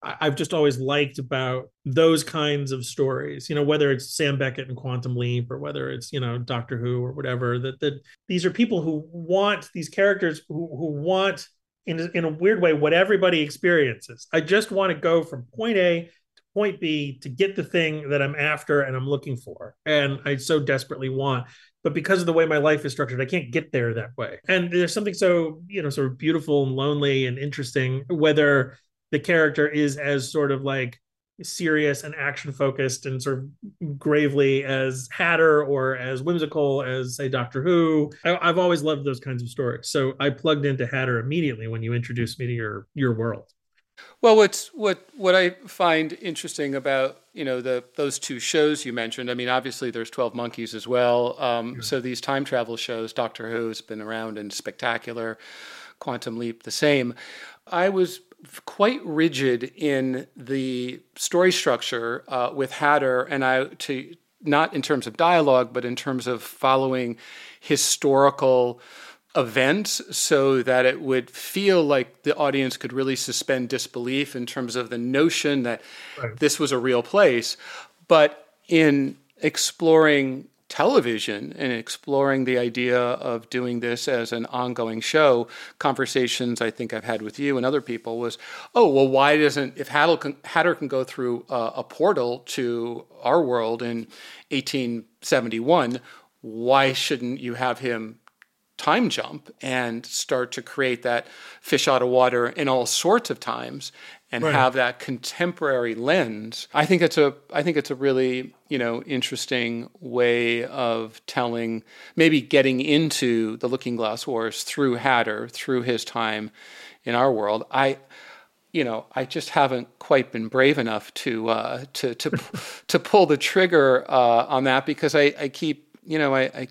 I've just always liked about those kinds of stories, you know, whether it's Sam Beckett and Quantum Leap or whether it's, you know, Doctor Who or whatever, that, that these are people who want these characters who, who want in, in a weird way what everybody experiences. I just want to go from point A to point B to get the thing that I'm after and I'm looking for. And I so desperately want. But because of the way my life is structured, I can't get there that way. And there's something so, you know, sort of beautiful and lonely and interesting, whether the character is as sort of like serious and action focused and sort of gravely as Hatter or as whimsical as say Doctor Who. I, have always loved those kinds of stories. So I plugged into Hatter immediately when you introduced me to your your world. Well, what's what what I find interesting about you know the those two shows you mentioned. I mean, obviously there's Twelve Monkeys as well. Um, yeah. So these time travel shows, Doctor Who's been around and spectacular. Quantum Leap, the same. I was quite rigid in the story structure uh, with Hatter, and I to not in terms of dialogue, but in terms of following historical events so that it would feel like the audience could really suspend disbelief in terms of the notion that right. this was a real place. But in exploring television and exploring the idea of doing this as an ongoing show, conversations I think I've had with you and other people was, oh, well, why doesn't, if Hatter can, Hatter can go through a, a portal to our world in 1871, why shouldn't you have him time jump and start to create that fish out of water in all sorts of times and right. have that contemporary lens. I think it's a I think it's a really, you know, interesting way of telling maybe getting into the Looking Glass Wars through Hatter, through his time in our world. I you know, I just haven't quite been brave enough to uh, to to to pull the trigger uh, on that because I, I keep you know I, I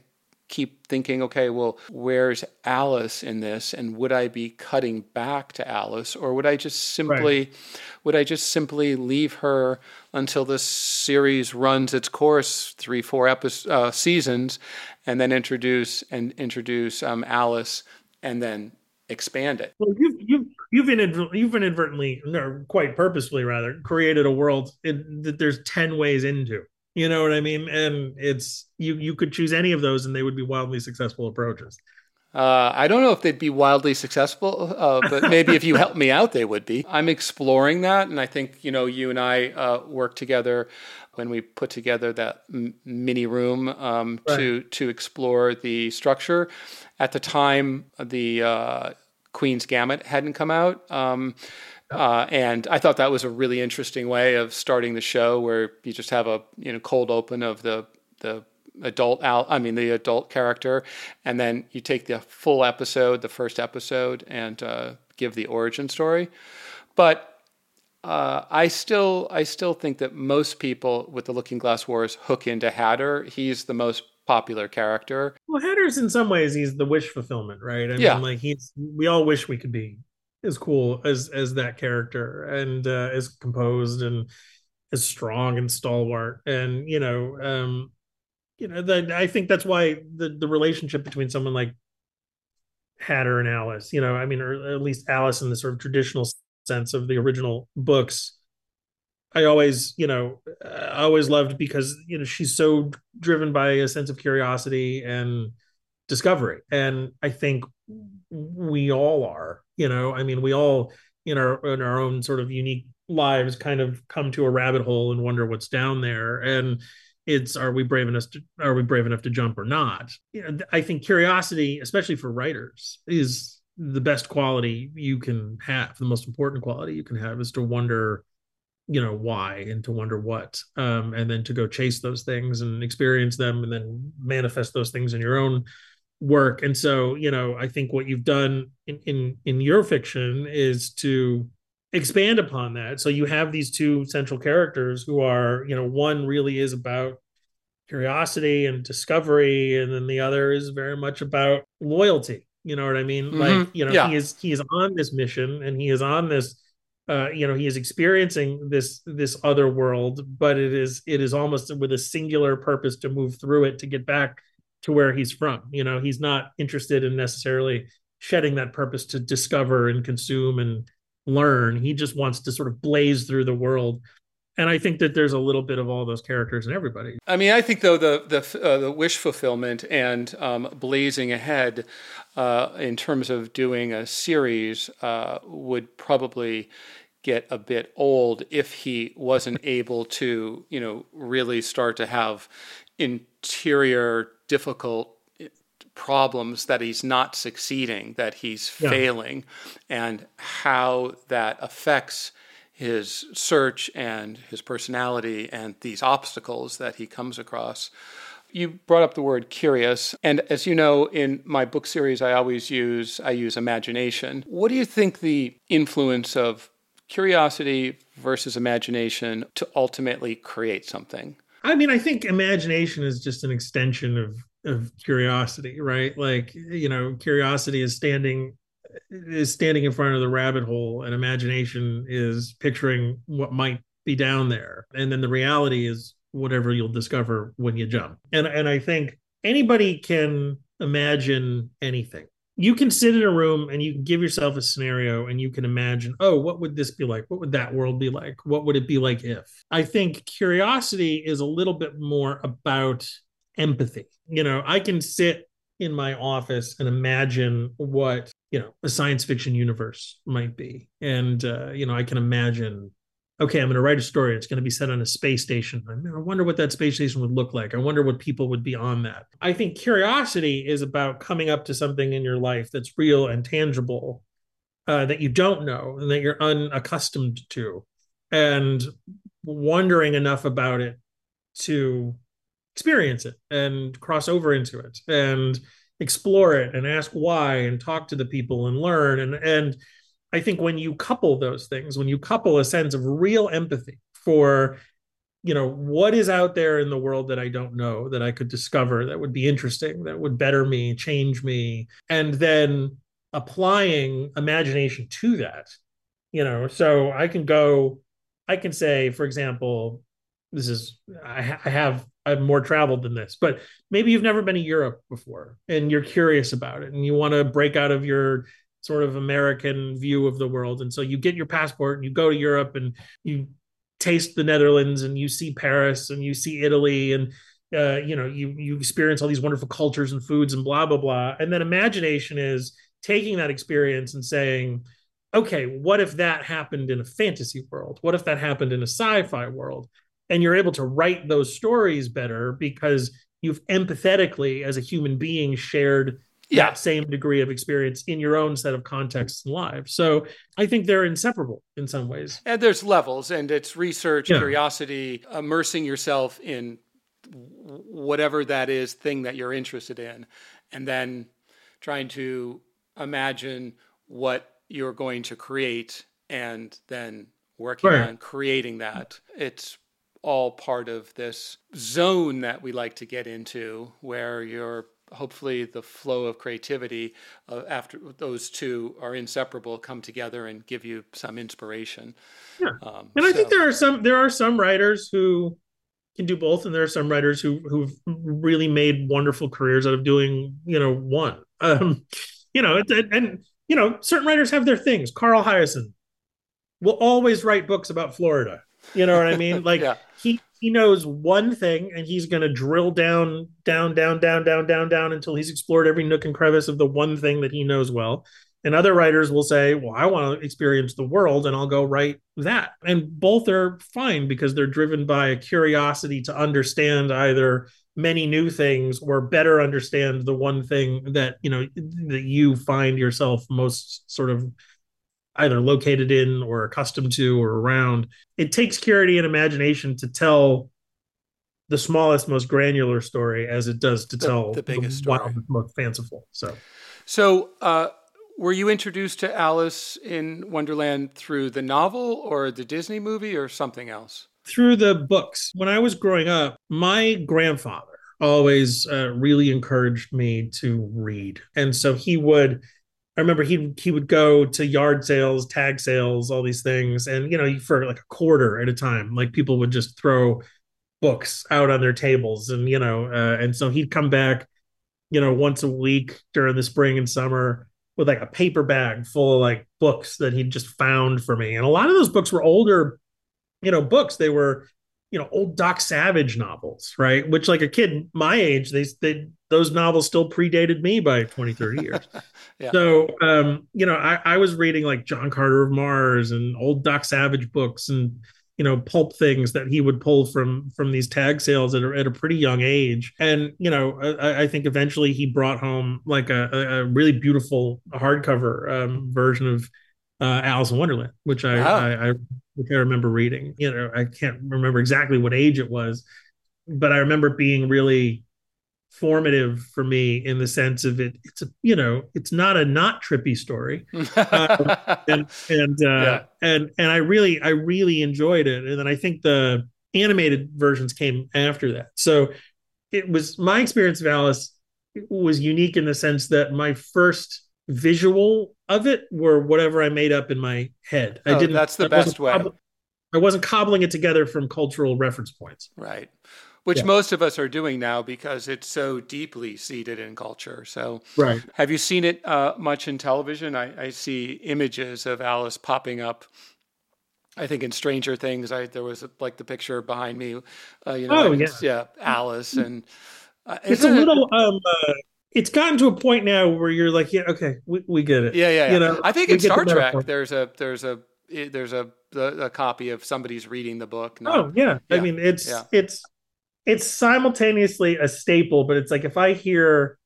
keep thinking, okay, well, where's Alice in this? And would I be cutting back to Alice, or would I just simply, right. would I just simply leave her until this series runs its course, three, four episodes, uh, seasons, and then introduce and introduce um, Alice, and then expand it? Well, you've you've you've inadvertently, you've inadvertently, or quite purposefully rather, created a world in, that there's ten ways into. You know what I mean? And it's you you could choose any of those and they would be wildly successful approaches. Uh, I don't know if they'd be wildly successful, uh, but maybe if you help me out, they would be. I'm exploring that, and I think you know you and I uh, work together when we put together that m- mini room um, right. to to explore the structure. At the time, the uh, Queen's Gambit hadn't come out. Um, uh, and I thought that was a really interesting way of starting the show, where you just have a you know cold open of the the adult Al, I mean the adult character, and then you take the full episode, the first episode, and uh, give the origin story. But uh, I still I still think that most people with the Looking Glass Wars hook into Hatter. He's the most popular character. Well, Hatter's in some ways he's the wish fulfillment, right? I yeah. mean, like he's we all wish we could be as cool as as that character and uh, as composed and as strong and stalwart and you know um you know that i think that's why the the relationship between someone like hatter and alice you know i mean or at least alice in the sort of traditional sense of the original books i always you know i always loved because you know she's so driven by a sense of curiosity and discovery. And i think we all are you know i mean we all in our in our own sort of unique lives kind of come to a rabbit hole and wonder what's down there. And it's are we brave enough to are we brave enough to jump or not? You know i think curiosity especially for writers is the best quality you can have the most important quality you can have is to wonder you know why and to wonder what um, and then to go chase those things and experience them and then manifest those things in your own work and so you know i think what you've done in in, in your fiction is to expand upon that so you have these two central characters who are you know one really is about curiosity and discovery and then the other is very much about loyalty you know what i mean mm-hmm. like you know yeah. he is he is on this mission and he is on this uh, you know he is experiencing this this other world but it is it is almost with a singular purpose to move through it to get back to where he's from. You know he's not interested in necessarily shedding that purpose to discover and consume and learn. He just wants to sort of blaze through the world. And I think that there's a little bit of all those characters in everybody. I mean, I think though the the uh, the wish fulfillment and um, blazing ahead uh, in terms of doing a series uh, would probably get a bit old if he wasn't able to, you know, really start to have interior difficult problems that he's not succeeding, that he's yeah. failing, and how that affects his search and his personality and these obstacles that he comes across. You brought up the word curious, and as you know, in my book series, I always use I use imagination. What do you think the influence of curiosity versus imagination to ultimately create something? I mean, I think imagination is just an extension of of curiosity, right? Like, you know, curiosity is standing is standing in front of the rabbit hole and imagination is picturing what might be down there. And then the reality is whatever you'll discover when you jump. And and i think anybody can imagine anything you can sit in a room and you can give yourself a scenario and you can imagine oh what would this be like? What would that world be like? What would it be like if? I think curiosity is a little bit more about empathy. You know i can sit in my office and imagine what you know a science fiction universe might be. And uh, you know i can imagine okay i'm going to write a story. It's going to be set on a space station. I wonder what that space station would look like. I wonder what people would be on that. I think curiosity is about coming up to something in your life that's real and tangible uh, that you don't know and that you're unaccustomed to and wondering enough about it to experience it and cross over into it and explore it and ask why and talk to the people and learn and and I think when you couple those things when you couple a sense of real empathy for you know what is out there in the world that I don't know that I could discover that would be interesting that would better me change me and then applying imagination to that you know. So I can go I can say for example this is I, I have I've more traveled than this, but maybe you've never been to Europe before and you're curious about it and you want to break out of your sort of American view of the world. And so you get your passport and you go to Europe and you taste the Netherlands and you see Paris and you see Italy and uh, you know you you experience all these wonderful cultures and foods and blah blah blah. And then imagination is taking that experience and saying, okay, what if that happened in a fantasy world? What if that happened in a sci-fi world? and you're able to write those stories better because you've empathetically as a human being shared yeah. that same degree of experience in your own set of contexts and lives. So I think they're inseparable in some ways. And there's levels, and it's research, yeah. curiosity, immersing yourself in whatever that is thing that you're interested in, and then trying to imagine what you're going to create and then working right. on creating that. It's all part of this zone that we like to get into where you're hopefully the flow of creativity uh, after those two are inseparable come together and give you some inspiration. Yeah, um, and I think there are some there are some writers who can do both, and there are some writers who who've really made wonderful careers out of doing you know one. Um, you know, and, and you know, certain writers have their things. Carl Hiaasen will always write books about Florida. You know what I mean? Like yeah. He he knows one thing and he's going to drill down down down down down down down until he's explored every nook and crevice of the one thing that he knows well. And other writers will say, "Well, I want to experience the world and I'll go write that." And both are fine because they're driven by a curiosity to understand either many new things or better understand the one thing that, you know, that you find yourself most sort of either located in or accustomed to or around. It takes clarity and imagination to tell the smallest, most granular story as it does to the, tell the biggest the story, most fanciful. So, so uh, were you introduced to Alice in Wonderland through the novel or the Disney movie or something else? Through the books. When I was growing up, my grandfather always uh, really encouraged me to read, and so he would I remember he he would go to yard sales, tag sales, all these things, and you know for like a quarter at a time, like people would just throw books out on their tables, and you know, uh, and so he'd come back, you know, once a week during the spring and summer with like a paper bag full of like books that he'd just found for me, and a lot of those books were older, you know, books. They were you know old doc savage novels right which like a kid my age they, they those novels still predated me by 20 30 years yeah. so um you know I, I was reading like john carter of mars and old doc savage books and you know pulp things that he would pull from from these tag sales at a, at a pretty young age and you know I, I think eventually he brought home like a, a really beautiful hardcover um, version of uh, Alice in Wonderland, which I, wow. I, I which I remember reading. You know, I can't remember exactly what age it was, but I remember being really formative for me in the sense of it. It's a you know, it's not a not trippy story, um, and and uh, yeah. and and I really I really enjoyed it, and then I think the animated versions came after that. So it was my experience of Alice was unique in the sense that my first visual of it were whatever I made up in my head. I oh, didn't. That's the I best way. Cob- I wasn't cobbling it together from cultural reference points. Right. Which yeah. most of us are doing now because it's so deeply seated in culture. So, right. Have you seen it uh, much in television? I, I, see images of Alice popping up. I think in Stranger Things, I there was a, like the picture behind me. Uh, you know, oh, yeah. yeah, Alice and uh, it's a little um, uh, it's gotten to a point now where you're like, yeah, okay, we, we get it. Yeah, yeah, yeah. You know, I think in Star the Trek, there's a there's a there's a, a copy of somebody's reading the book. No. Oh yeah. yeah. I mean, it's yeah. it's it's simultaneously a staple, but it's like if I hear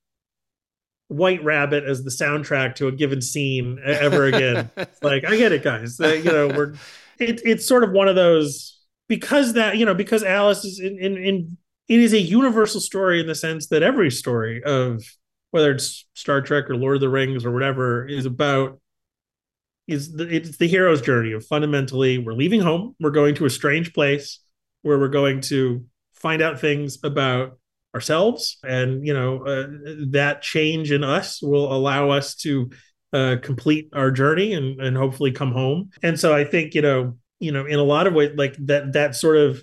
White Rabbit as the soundtrack to a given scene ever again, like I get it, guys. Uh, you know, we're it, it's sort of one of those because that you know because Alice is in, in in it is a universal story in the sense that every story of whether it's Star Trek or Lord of the Rings or whatever is about is the, it's the hero's journey of fundamentally we're leaving home, we're going to a strange place where we're going to find out things about ourselves, and you know uh, that change in us will allow us to uh, complete our journey and and hopefully come home. And so I think you know you know in a lot of ways like that that sort of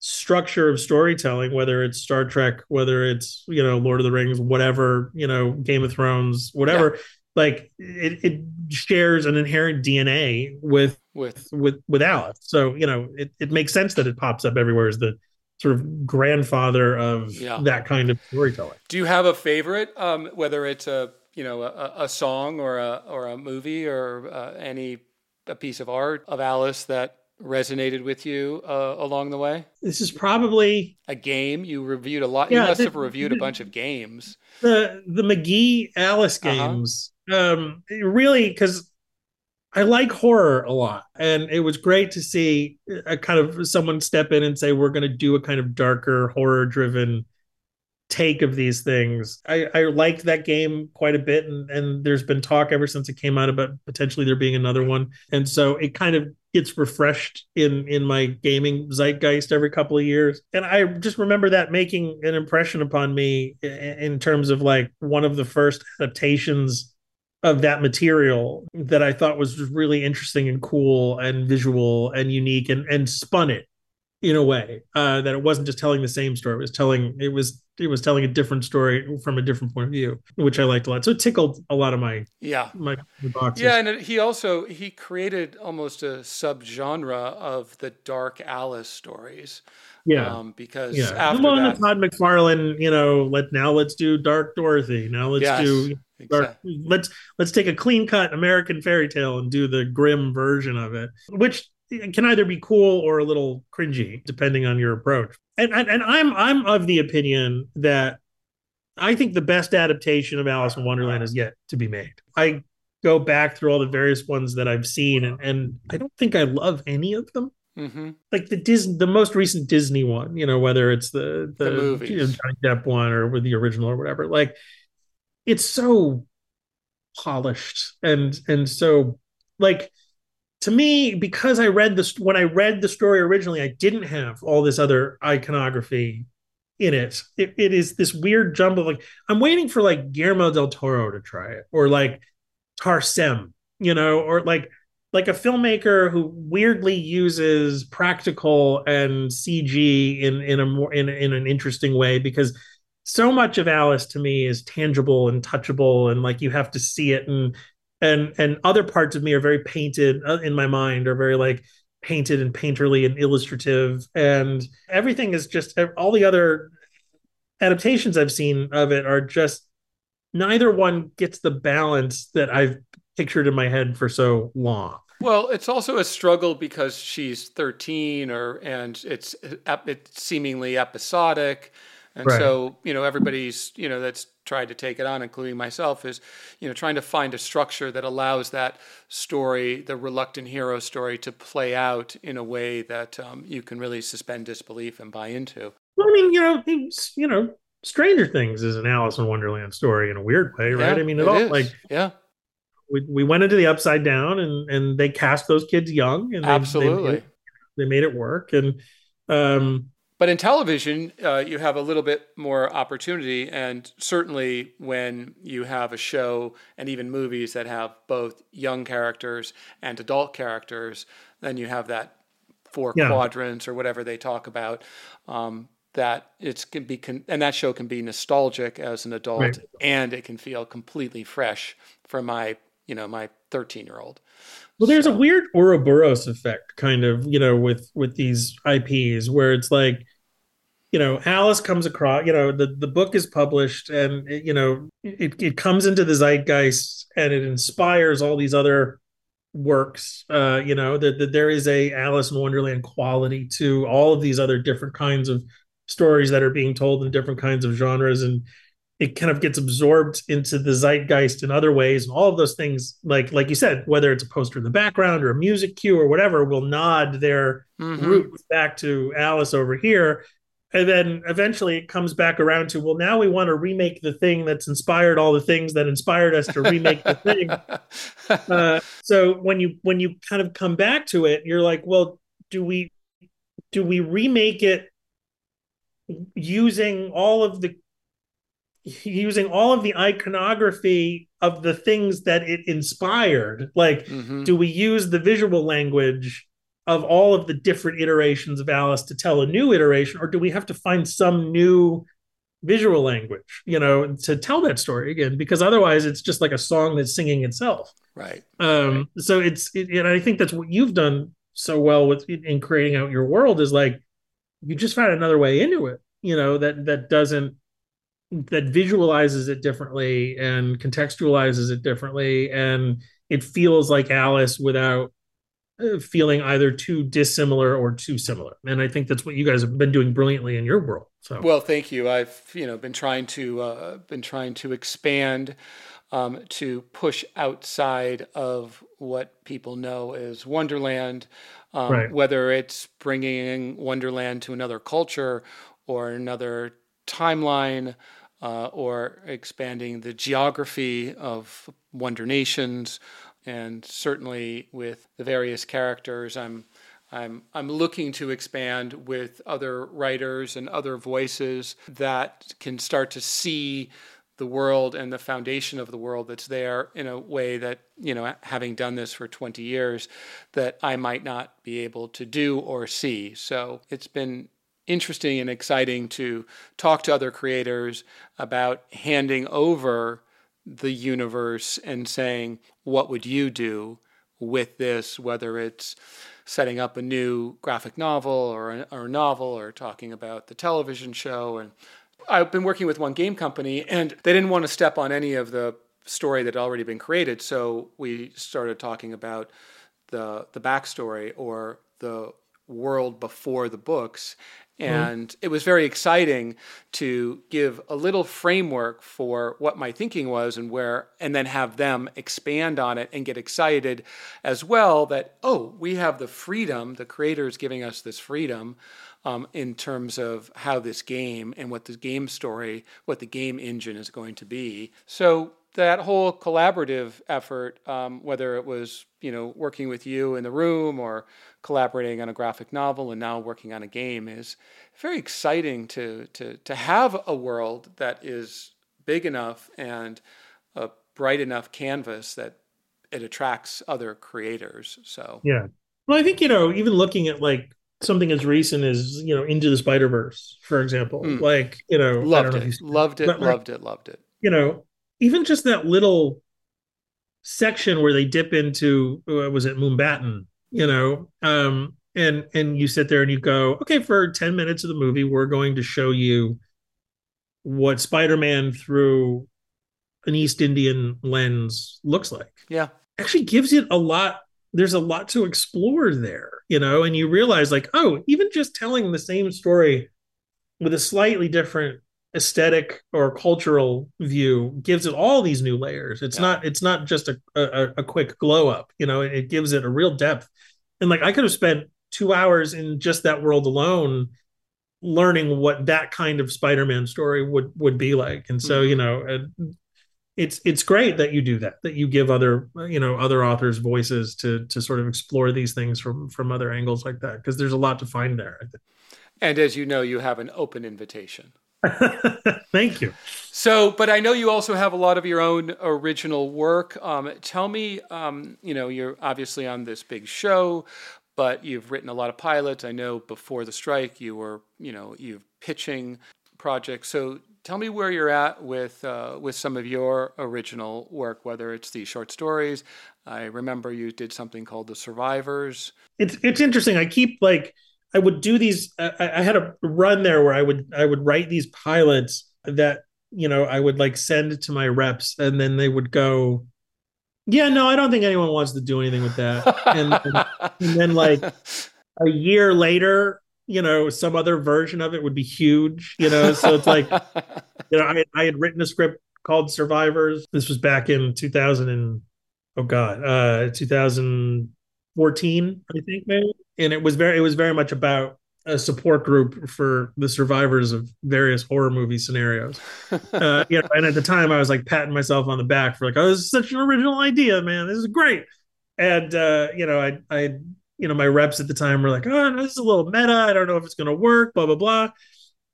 structure of storytelling, whether it's Star Trek, whether it's you know Lord of the Rings, whatever you know Game of Thrones, whatever. Yeah. Like it, it shares an inherent DNA with with with with Alice, so you know it, it makes sense that it pops up everywhere as the sort of grandfather of yeah. that kind of storytelling. Do you have a favorite, um, whether it's a you know a, a, song or a or a movie or uh, any a piece of art of Alice that resonated with you uh, along the way? This is probably a game you reviewed a lot. Yeah, you must the, have reviewed the, a bunch of games. The the McGee Alice uh-huh. games, uh-huh. um, really because I like horror a lot, and it was great to see a kind of someone step in and say we're going to do a kind of darker horror driven take of these things. I, I liked that game quite a bit, and, and there's been talk ever since it came out about potentially there being another one. And so it kind of gets refreshed in in my gaming zeitgeist every couple of years. And i just remember that making an impression upon me in terms of like one of the first adaptations of that material that i thought was really interesting and cool and visual and unique and and spun it in a way uh, that it wasn't just telling the same story. It was telling it was it was telling a different story from a different point of view, which I liked a lot. So it tickled a lot of my yeah my, my boxes. Yeah, and he also he created almost a subgenre of the dark Alice stories. Yeah, um, because yeah. after one that, Todd McFarlane, you know, let now let's do Dark Dorothy. Now let's Yes, do Dark, exactly. let's let's take a clean cut American fairy tale and do the grim version of it, which can either be cool or a little cringy depending on your approach. And and, and I'm I'm of the opinion that I think the best adaptation of Alice in Wonderland is yet to be made. I go back through all the various ones that I've seen, and, and I don't think I love any of them. hmm Like the Disney, the most recent Disney one, you know, whether it's the the, The you know, Johnny Depp one or with the original or whatever, like it's so polished and and so like to me because i read this when i read the story originally i didn't have all this other iconography in it. it it is this weird jumble like i'm waiting for like guillermo del toro to try it or like tarsem you know or like like a filmmaker who weirdly uses practical and cg in in a more in, in an interesting way because so much of alice to me is tangible and touchable and like you have to see it and and and other parts of me are very painted uh, in my mind are very like painted and painterly and illustrative and everything is just all the other adaptations i've seen of it are just neither one gets the balance that i've pictured in my head for so long Well, it's also a struggle because she's 13 or and it's it's seemingly episodic. And Right. so, you know, everybody's, you know, that's tried to take it on, including myself, is, you know, trying to find a structure that allows that story, the reluctant hero story, to play out in a way that um, you can really suspend disbelief and buy into. well i mean you know you know stranger things is an alice in wonderland story in a weird way right Yeah, i mean it, it all is. like yeah, we, we went into the upside down and and they cast those kids young and they, absolutely. they, they made it work and um But in television, uh, you have a little bit more opportunity, and certainly when you have a show and even movies that have both young characters and adult characters, then you have that four Yeah. quadrants or whatever they talk about. Um, that it's can be con- and that show can be nostalgic as an adult, Right. and it can feel completely fresh for my you know my thirteen year old. Well, there's a weird Ouroboros effect, kind of, you know, with with these IPs, where it's like, you know, Alice comes across, you know, the the book is published, and it, you know, it it comes into the zeitgeist, and it inspires all these other works. Uh, you know, that that there is a Alice in Wonderland quality to all of these other different kinds of stories that are being told in different kinds of genres, and it kind of gets absorbed into the zeitgeist in other ways and all of those things like like you said whether it's a poster in the background or a music cue or whatever will nod their Mhm. roots back to alice over here and then eventually it comes back around to well now we want to remake the thing that's inspired all the things that inspired us to remake the thing uh, so when you when you kind of come back to it you're like well do we do we remake it using all of the using all of the iconography of the things that it inspired like Mhm. do we use the visual language of all of the different iterations of alice to tell a new iteration or do we have to find some new visual language you know to tell that story again because otherwise it's just like a song that's singing itself right. um so it's it, and i think that's what you've done so well with in creating out your world is like you just found another way into it you know that that doesn't that visualizes it differently and contextualizes it differently and it feels like alice without uh, feeling either too dissimilar or too similar and i think that's what you guys have been doing brilliantly in your world so Well, thank you. I've you know been trying to uh, been trying to expand um, to push outside of what people know as Wonderland, um, Right. whether it's bringing Wonderland to another culture or another timeline. Uh, or expanding the geography of Wonder Nations, and certainly with the various characters, I'm I'm I'm looking to expand with other writers and other voices that can start to see the world and the foundation of the world that's there in a way that you know having done this for 20 years that I might not be able to do or see. So it's been interesting and exciting to talk to other creators about handing over the universe and saying what would you do with this whether it's setting up a new graphic novel or a, or a novel or talking about the television show. And I've been working with one game company, and they didn't want to step on any of the story that had already been created. So we started talking about the the backstory or the world before the books. And mm-hmm. it was very exciting to give a little framework for what my thinking was and where, and then have them expand on it and get excited as well that, oh, we have the freedom, the creators giving us this freedom um, in terms of how this game and what the game story, what the game engine is going to be. So that whole collaborative effort, um, whether it was you know working with you in the room or collaborating on a graphic novel and now working on a game, is very exciting to to to have a world that is big enough and a bright enough canvas that it attracts other creators. So yeah, well, I think you know even looking at like something as recent as you know into the Spider Verse, for example, mm. like you know loved it, loved it, loved it, loved it. You know, even just that little section where they dip into uh, was it Mumbattan, you know, um, and and you sit there and you go, okay, for ten minutes of the movie, we're going to show you what Spider-Man through an East Indian lens looks like. Yeah, actually gives it a lot. There's a lot to explore there, you know, and you realize like, oh, even just telling the same story with a slightly different aesthetic or cultural view gives it all these new layers. It's yeah. not it's not just a, a, a quick glow up. You know, it, it, gives it a real depth. And like I could have spent two hours in just that world alone learning what that kind of Spider-Man story would would be like. And so, mm-hmm. you know, it's it's great that you do that that you give other you know other authors voices to to sort of explore these things from from other angles like that because there's a lot to find there and as you know you have an open invitation Thank you. So, but I know you also have a lot of your own original work. Um, tell me, um, you know, you're obviously on this big show, but you've written a lot of pilots. I know before the strike, you were, you know, you're pitching projects. So, tell me where you're at with uh, with some of your original work, whether it's the short stories. I remember you did something called The Survivors. It's it's interesting. I keep like I would do these. I, I, had a run there where I would I would write these pilots that you know I would like send to my reps, and then they would go, "Yeah, no, I don't think anyone wants to do anything with that." and, and, and then like a year later, you know, some other version of it would be huge. You know, so it's like, you know, I, I had written a script called Survivors. This was back in 2000 and oh god, uh, 2014, I think maybe and it was very it was very much about a support group for the survivors of various horror movie scenarios. Uh, you know, and at the time, I was like patting myself on the back for like, "Oh, this is such an original idea, man! This is great." And uh, you know, I, I, you know, my reps at the time were like, "Oh, this is a little meta. I don't know if it's going to work." Blah blah blah.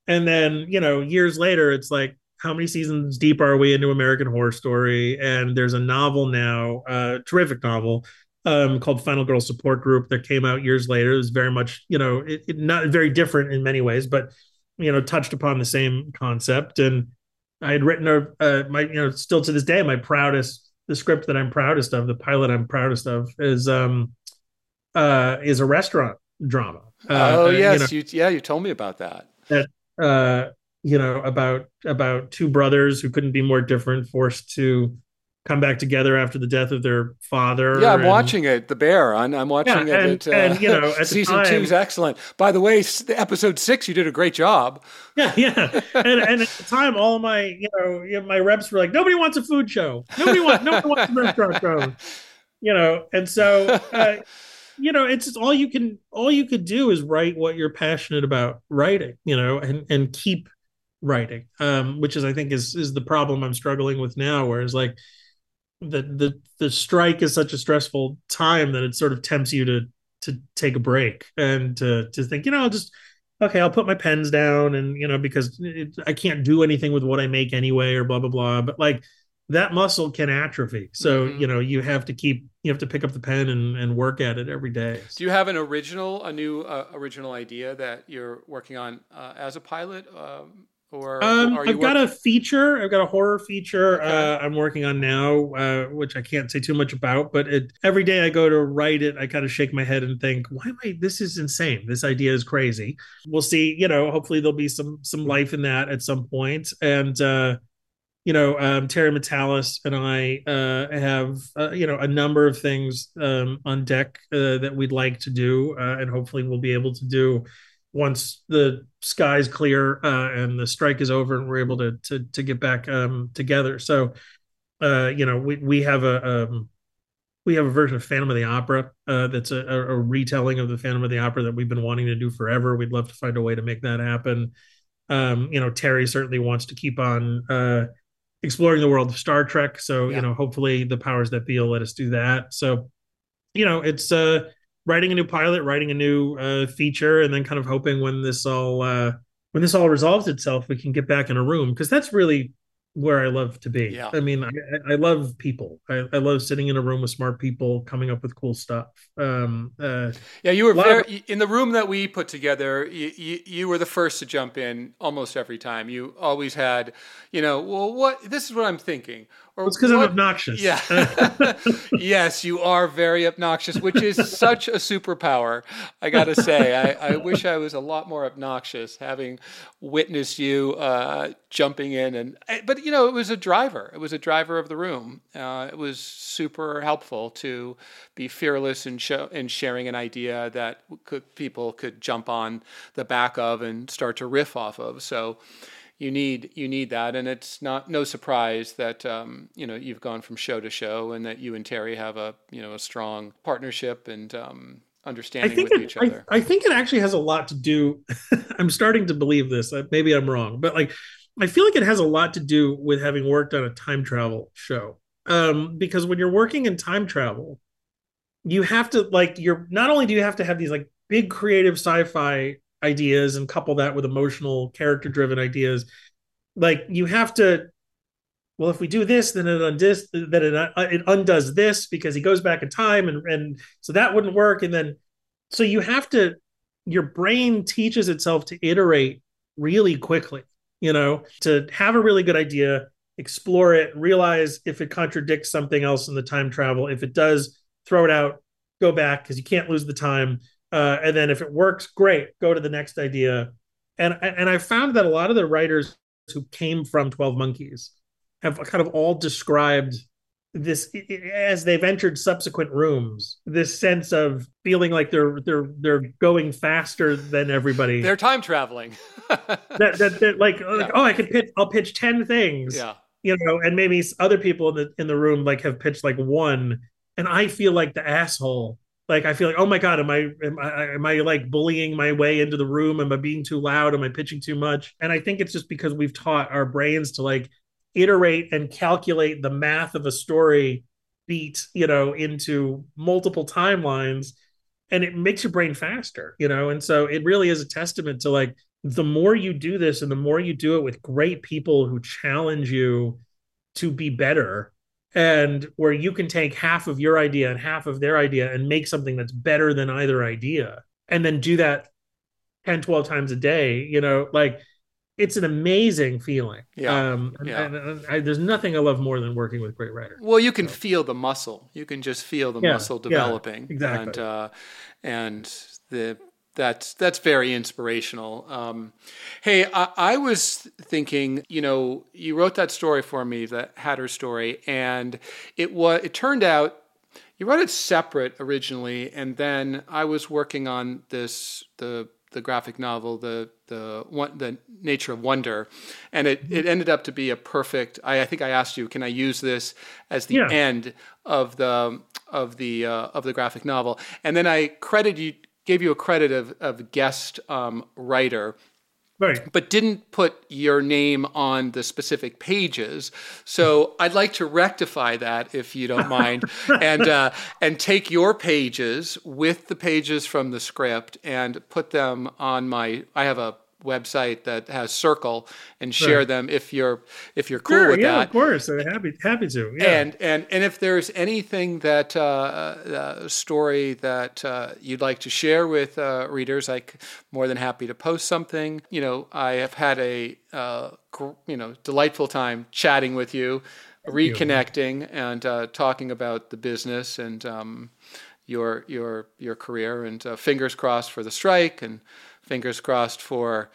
And then, you know, years later, it's like, how many seasons deep are we into American Horror Story? And there's a novel now, a uh, terrific novel um, called Final Girl Support Group that came out years later. It was very much, you know, it, it, not very different in many ways, but you know, touched upon the same concept. And I had written a, uh, my, you know, still to this day, my proudest, the script that I'm proudest of, the pilot I'm proudest of, is um, uh, is a restaurant drama. Uh, oh yes, you, know, you, yeah, you told me about that. That uh, you know about about two brothers who couldn't be more different, forced to come back together after the death of their father. Yeah, I'm and, watching it. The Bear. I'm, I'm watching yeah, it. And, at, uh, and, you know, season time, two is excellent. By the way, episode six, you did a great job. Yeah, yeah. and, and at the time, all my you know my reps were like, nobody wants a food show. Nobody wants. nobody wants a restaurant show. You know, and so. Uh, you know it's all you can all you could do is write what you're passionate about writing you know and and keep writing um which is i think is is the problem i'm struggling with now whereas like the the the strike is such a stressful time that it sort of tempts you to to take a break and to to think, you know, I'll just okay, I'll put my pens down and you know because it, I can't do anything with what I make anyway or blah blah blah. But like that muscle can atrophy, so mm-hmm. you know you have to keep you have to pick up the pen and and work at it every day. Do you have an original, a new uh, original idea that you're working on uh, as a pilot? Um, or um, I've got a feature. I've got a horror feature okay. uh, I'm working on now, uh, which I can't say too much about. But it, every day I go to write it, I kind of shake my head and think, "Why am I? This is insane. This idea is crazy." We'll see. You know, hopefully there'll be some some life in that at some point. And uh, you know, um, Terry Matalas and I uh, have uh, you know a number of things um, on deck uh, that we'd like to do, uh, and hopefully we'll be able to do once the skies clear uh, and the strike is over and we're able to to, to get back um, together. So, uh, you know, we we have a um, we have a version of Phantom of the Opera uh, that's a, a, retelling of the Phantom of the Opera that we've been wanting to do forever. We'd love to find a way to make that happen. Um, you know, Terry certainly wants to keep on uh, exploring the world of Star Trek. So, yeah. you know, hopefully the powers that be will let us do that. So, you know, it's uh writing a new pilot, writing a new uh, feature, and then kind of hoping when this all uh, when this all resolves itself, we can get back in a room because that's really where I love to be. Yeah. I mean, I, I love people. I, I, love sitting in a room with smart people, coming up with cool stuff. Um, uh, yeah, you were very, of, in the room that we put together. You, you, you were the first to jump in almost every time. You always had, you know, well, what this is what I'm thinking, or it's because I'm obnoxious. Yeah. yes, you are very obnoxious, which is such a superpower. I got to say, I, I, wish I was a lot more obnoxious, having witnessed you uh, jumping in and. Eh, but you know, it was a driver. It was a driver of the room. Uh, it was super helpful to be fearless in, show, in sharing an idea that could, people could jump on the back of and start to riff off of. So you need you need that, and it's not no surprise that um, you know you've gone from show to show, and that you and Terry have a you know a strong partnership and um, understanding with it, each other. I, I, think it actually has a lot to do. I'm starting to believe this. Maybe I'm wrong, but like I feel like it has a lot to do with having worked on a time travel show. Um, because when you're working in time travel, you have to like you're not only do you have to have these like big creative sci-fi ideas and couple that with emotional character driven ideas. Like you have to well if we do this then it undoes then it, uh, it undoes this because he goes back in time and and so that wouldn't work. And then so you have to your brain teaches itself to iterate really quickly you know to have a really good idea explore it realize if it contradicts something else in the time travel. If it does throw it out go back because you can't lose the time uh, and then if it works, great, go to the next idea. And and I found that a lot of the writers who came from Twelve Monkeys have kind of all described this as they've entered subsequent rooms this sense of feeling like they're they're they're going faster than everybody they're time traveling that, that, that like, yeah. like oh i could pitch i'll pitch 10 things yeah you know and maybe other people in the in the room like have pitched like one and i feel like the asshole like I feel like, oh my god, am I am I am I like bullying my way into the room? Am I being too loud? Am I pitching too much? And I think it's just because we've taught our brains to like iterate and calculate the math of a story beat, you know, into multiple timelines and it makes your brain faster, you know? And so it really is a testament to like the more you do this and the more you do it with great people who challenge you to be better, and where you can take half of your idea and half of their idea and make something that's better than either idea and then do that 10 12 times a day you know like it's an amazing feeling. Yeah, um yeah. And, and I, there's nothing i love more than working with great writers well you can so. feel the muscle. You can just feel the yeah, muscle developing. Yeah, exactly. And uh and the that's that's very inspirational. Um, hey, I, I, was thinking, you know, you wrote that story for me, the Hatter story, and it was it turned out you wrote it separate originally, and then I was working on this the the graphic novel, the the one, the nature of wonder, and it, it ended up to be a perfect. I, I think I asked you, can I use this as the yeah. end of the of the uh, of the graphic novel? And then I credited you gave you a credit of, of guest um, writer. Right. but didn't put your name on the specific pages. So I'd like to rectify that, if you don't mind, and uh, and take your pages with the pages from the script and put them on my. I have a website that has Circle and share Right. them if you're if you're cool Sure, with yeah, that. of course. I'm happy happy to. Yeah. And and and if there's anything that uh, uh, story that uh, you'd like to share with uh, readers, I'm more than happy to post something. You know, I have had a uh, gr- you know delightful time chatting with you, reconnecting and uh, talking about the business and um, your your your career. And uh, fingers crossed for the strike, and fingers crossed for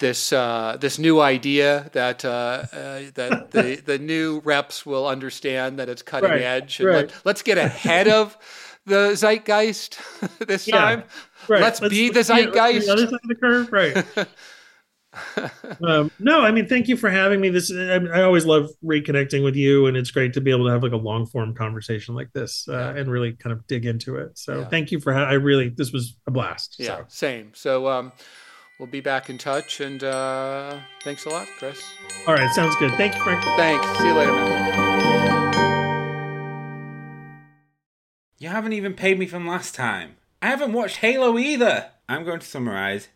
this uh, this new idea that uh, uh, that the the new reps will understand that it's cutting Right, edge and right. let, us get ahead of the zeitgeist this Yeah, time. Right. Let's, be the let's be zeitgeist. the other side of the curve, right? um, no, I mean, thank you for having me. This I, I always love reconnecting with you, and it's great to be able to have like a long form conversation like this uh, Yeah. and really kind of dig into it. So Yeah. thank you for. Ha- I really this was a blast. yeah, So. same. So um, we'll be back in touch, and uh, thanks a lot, Chris. All right, sounds good. Thank you, Frank. Thanks. See you later, man. You haven't even paid me from last time. I haven't watched Halo either. I'm going to summarize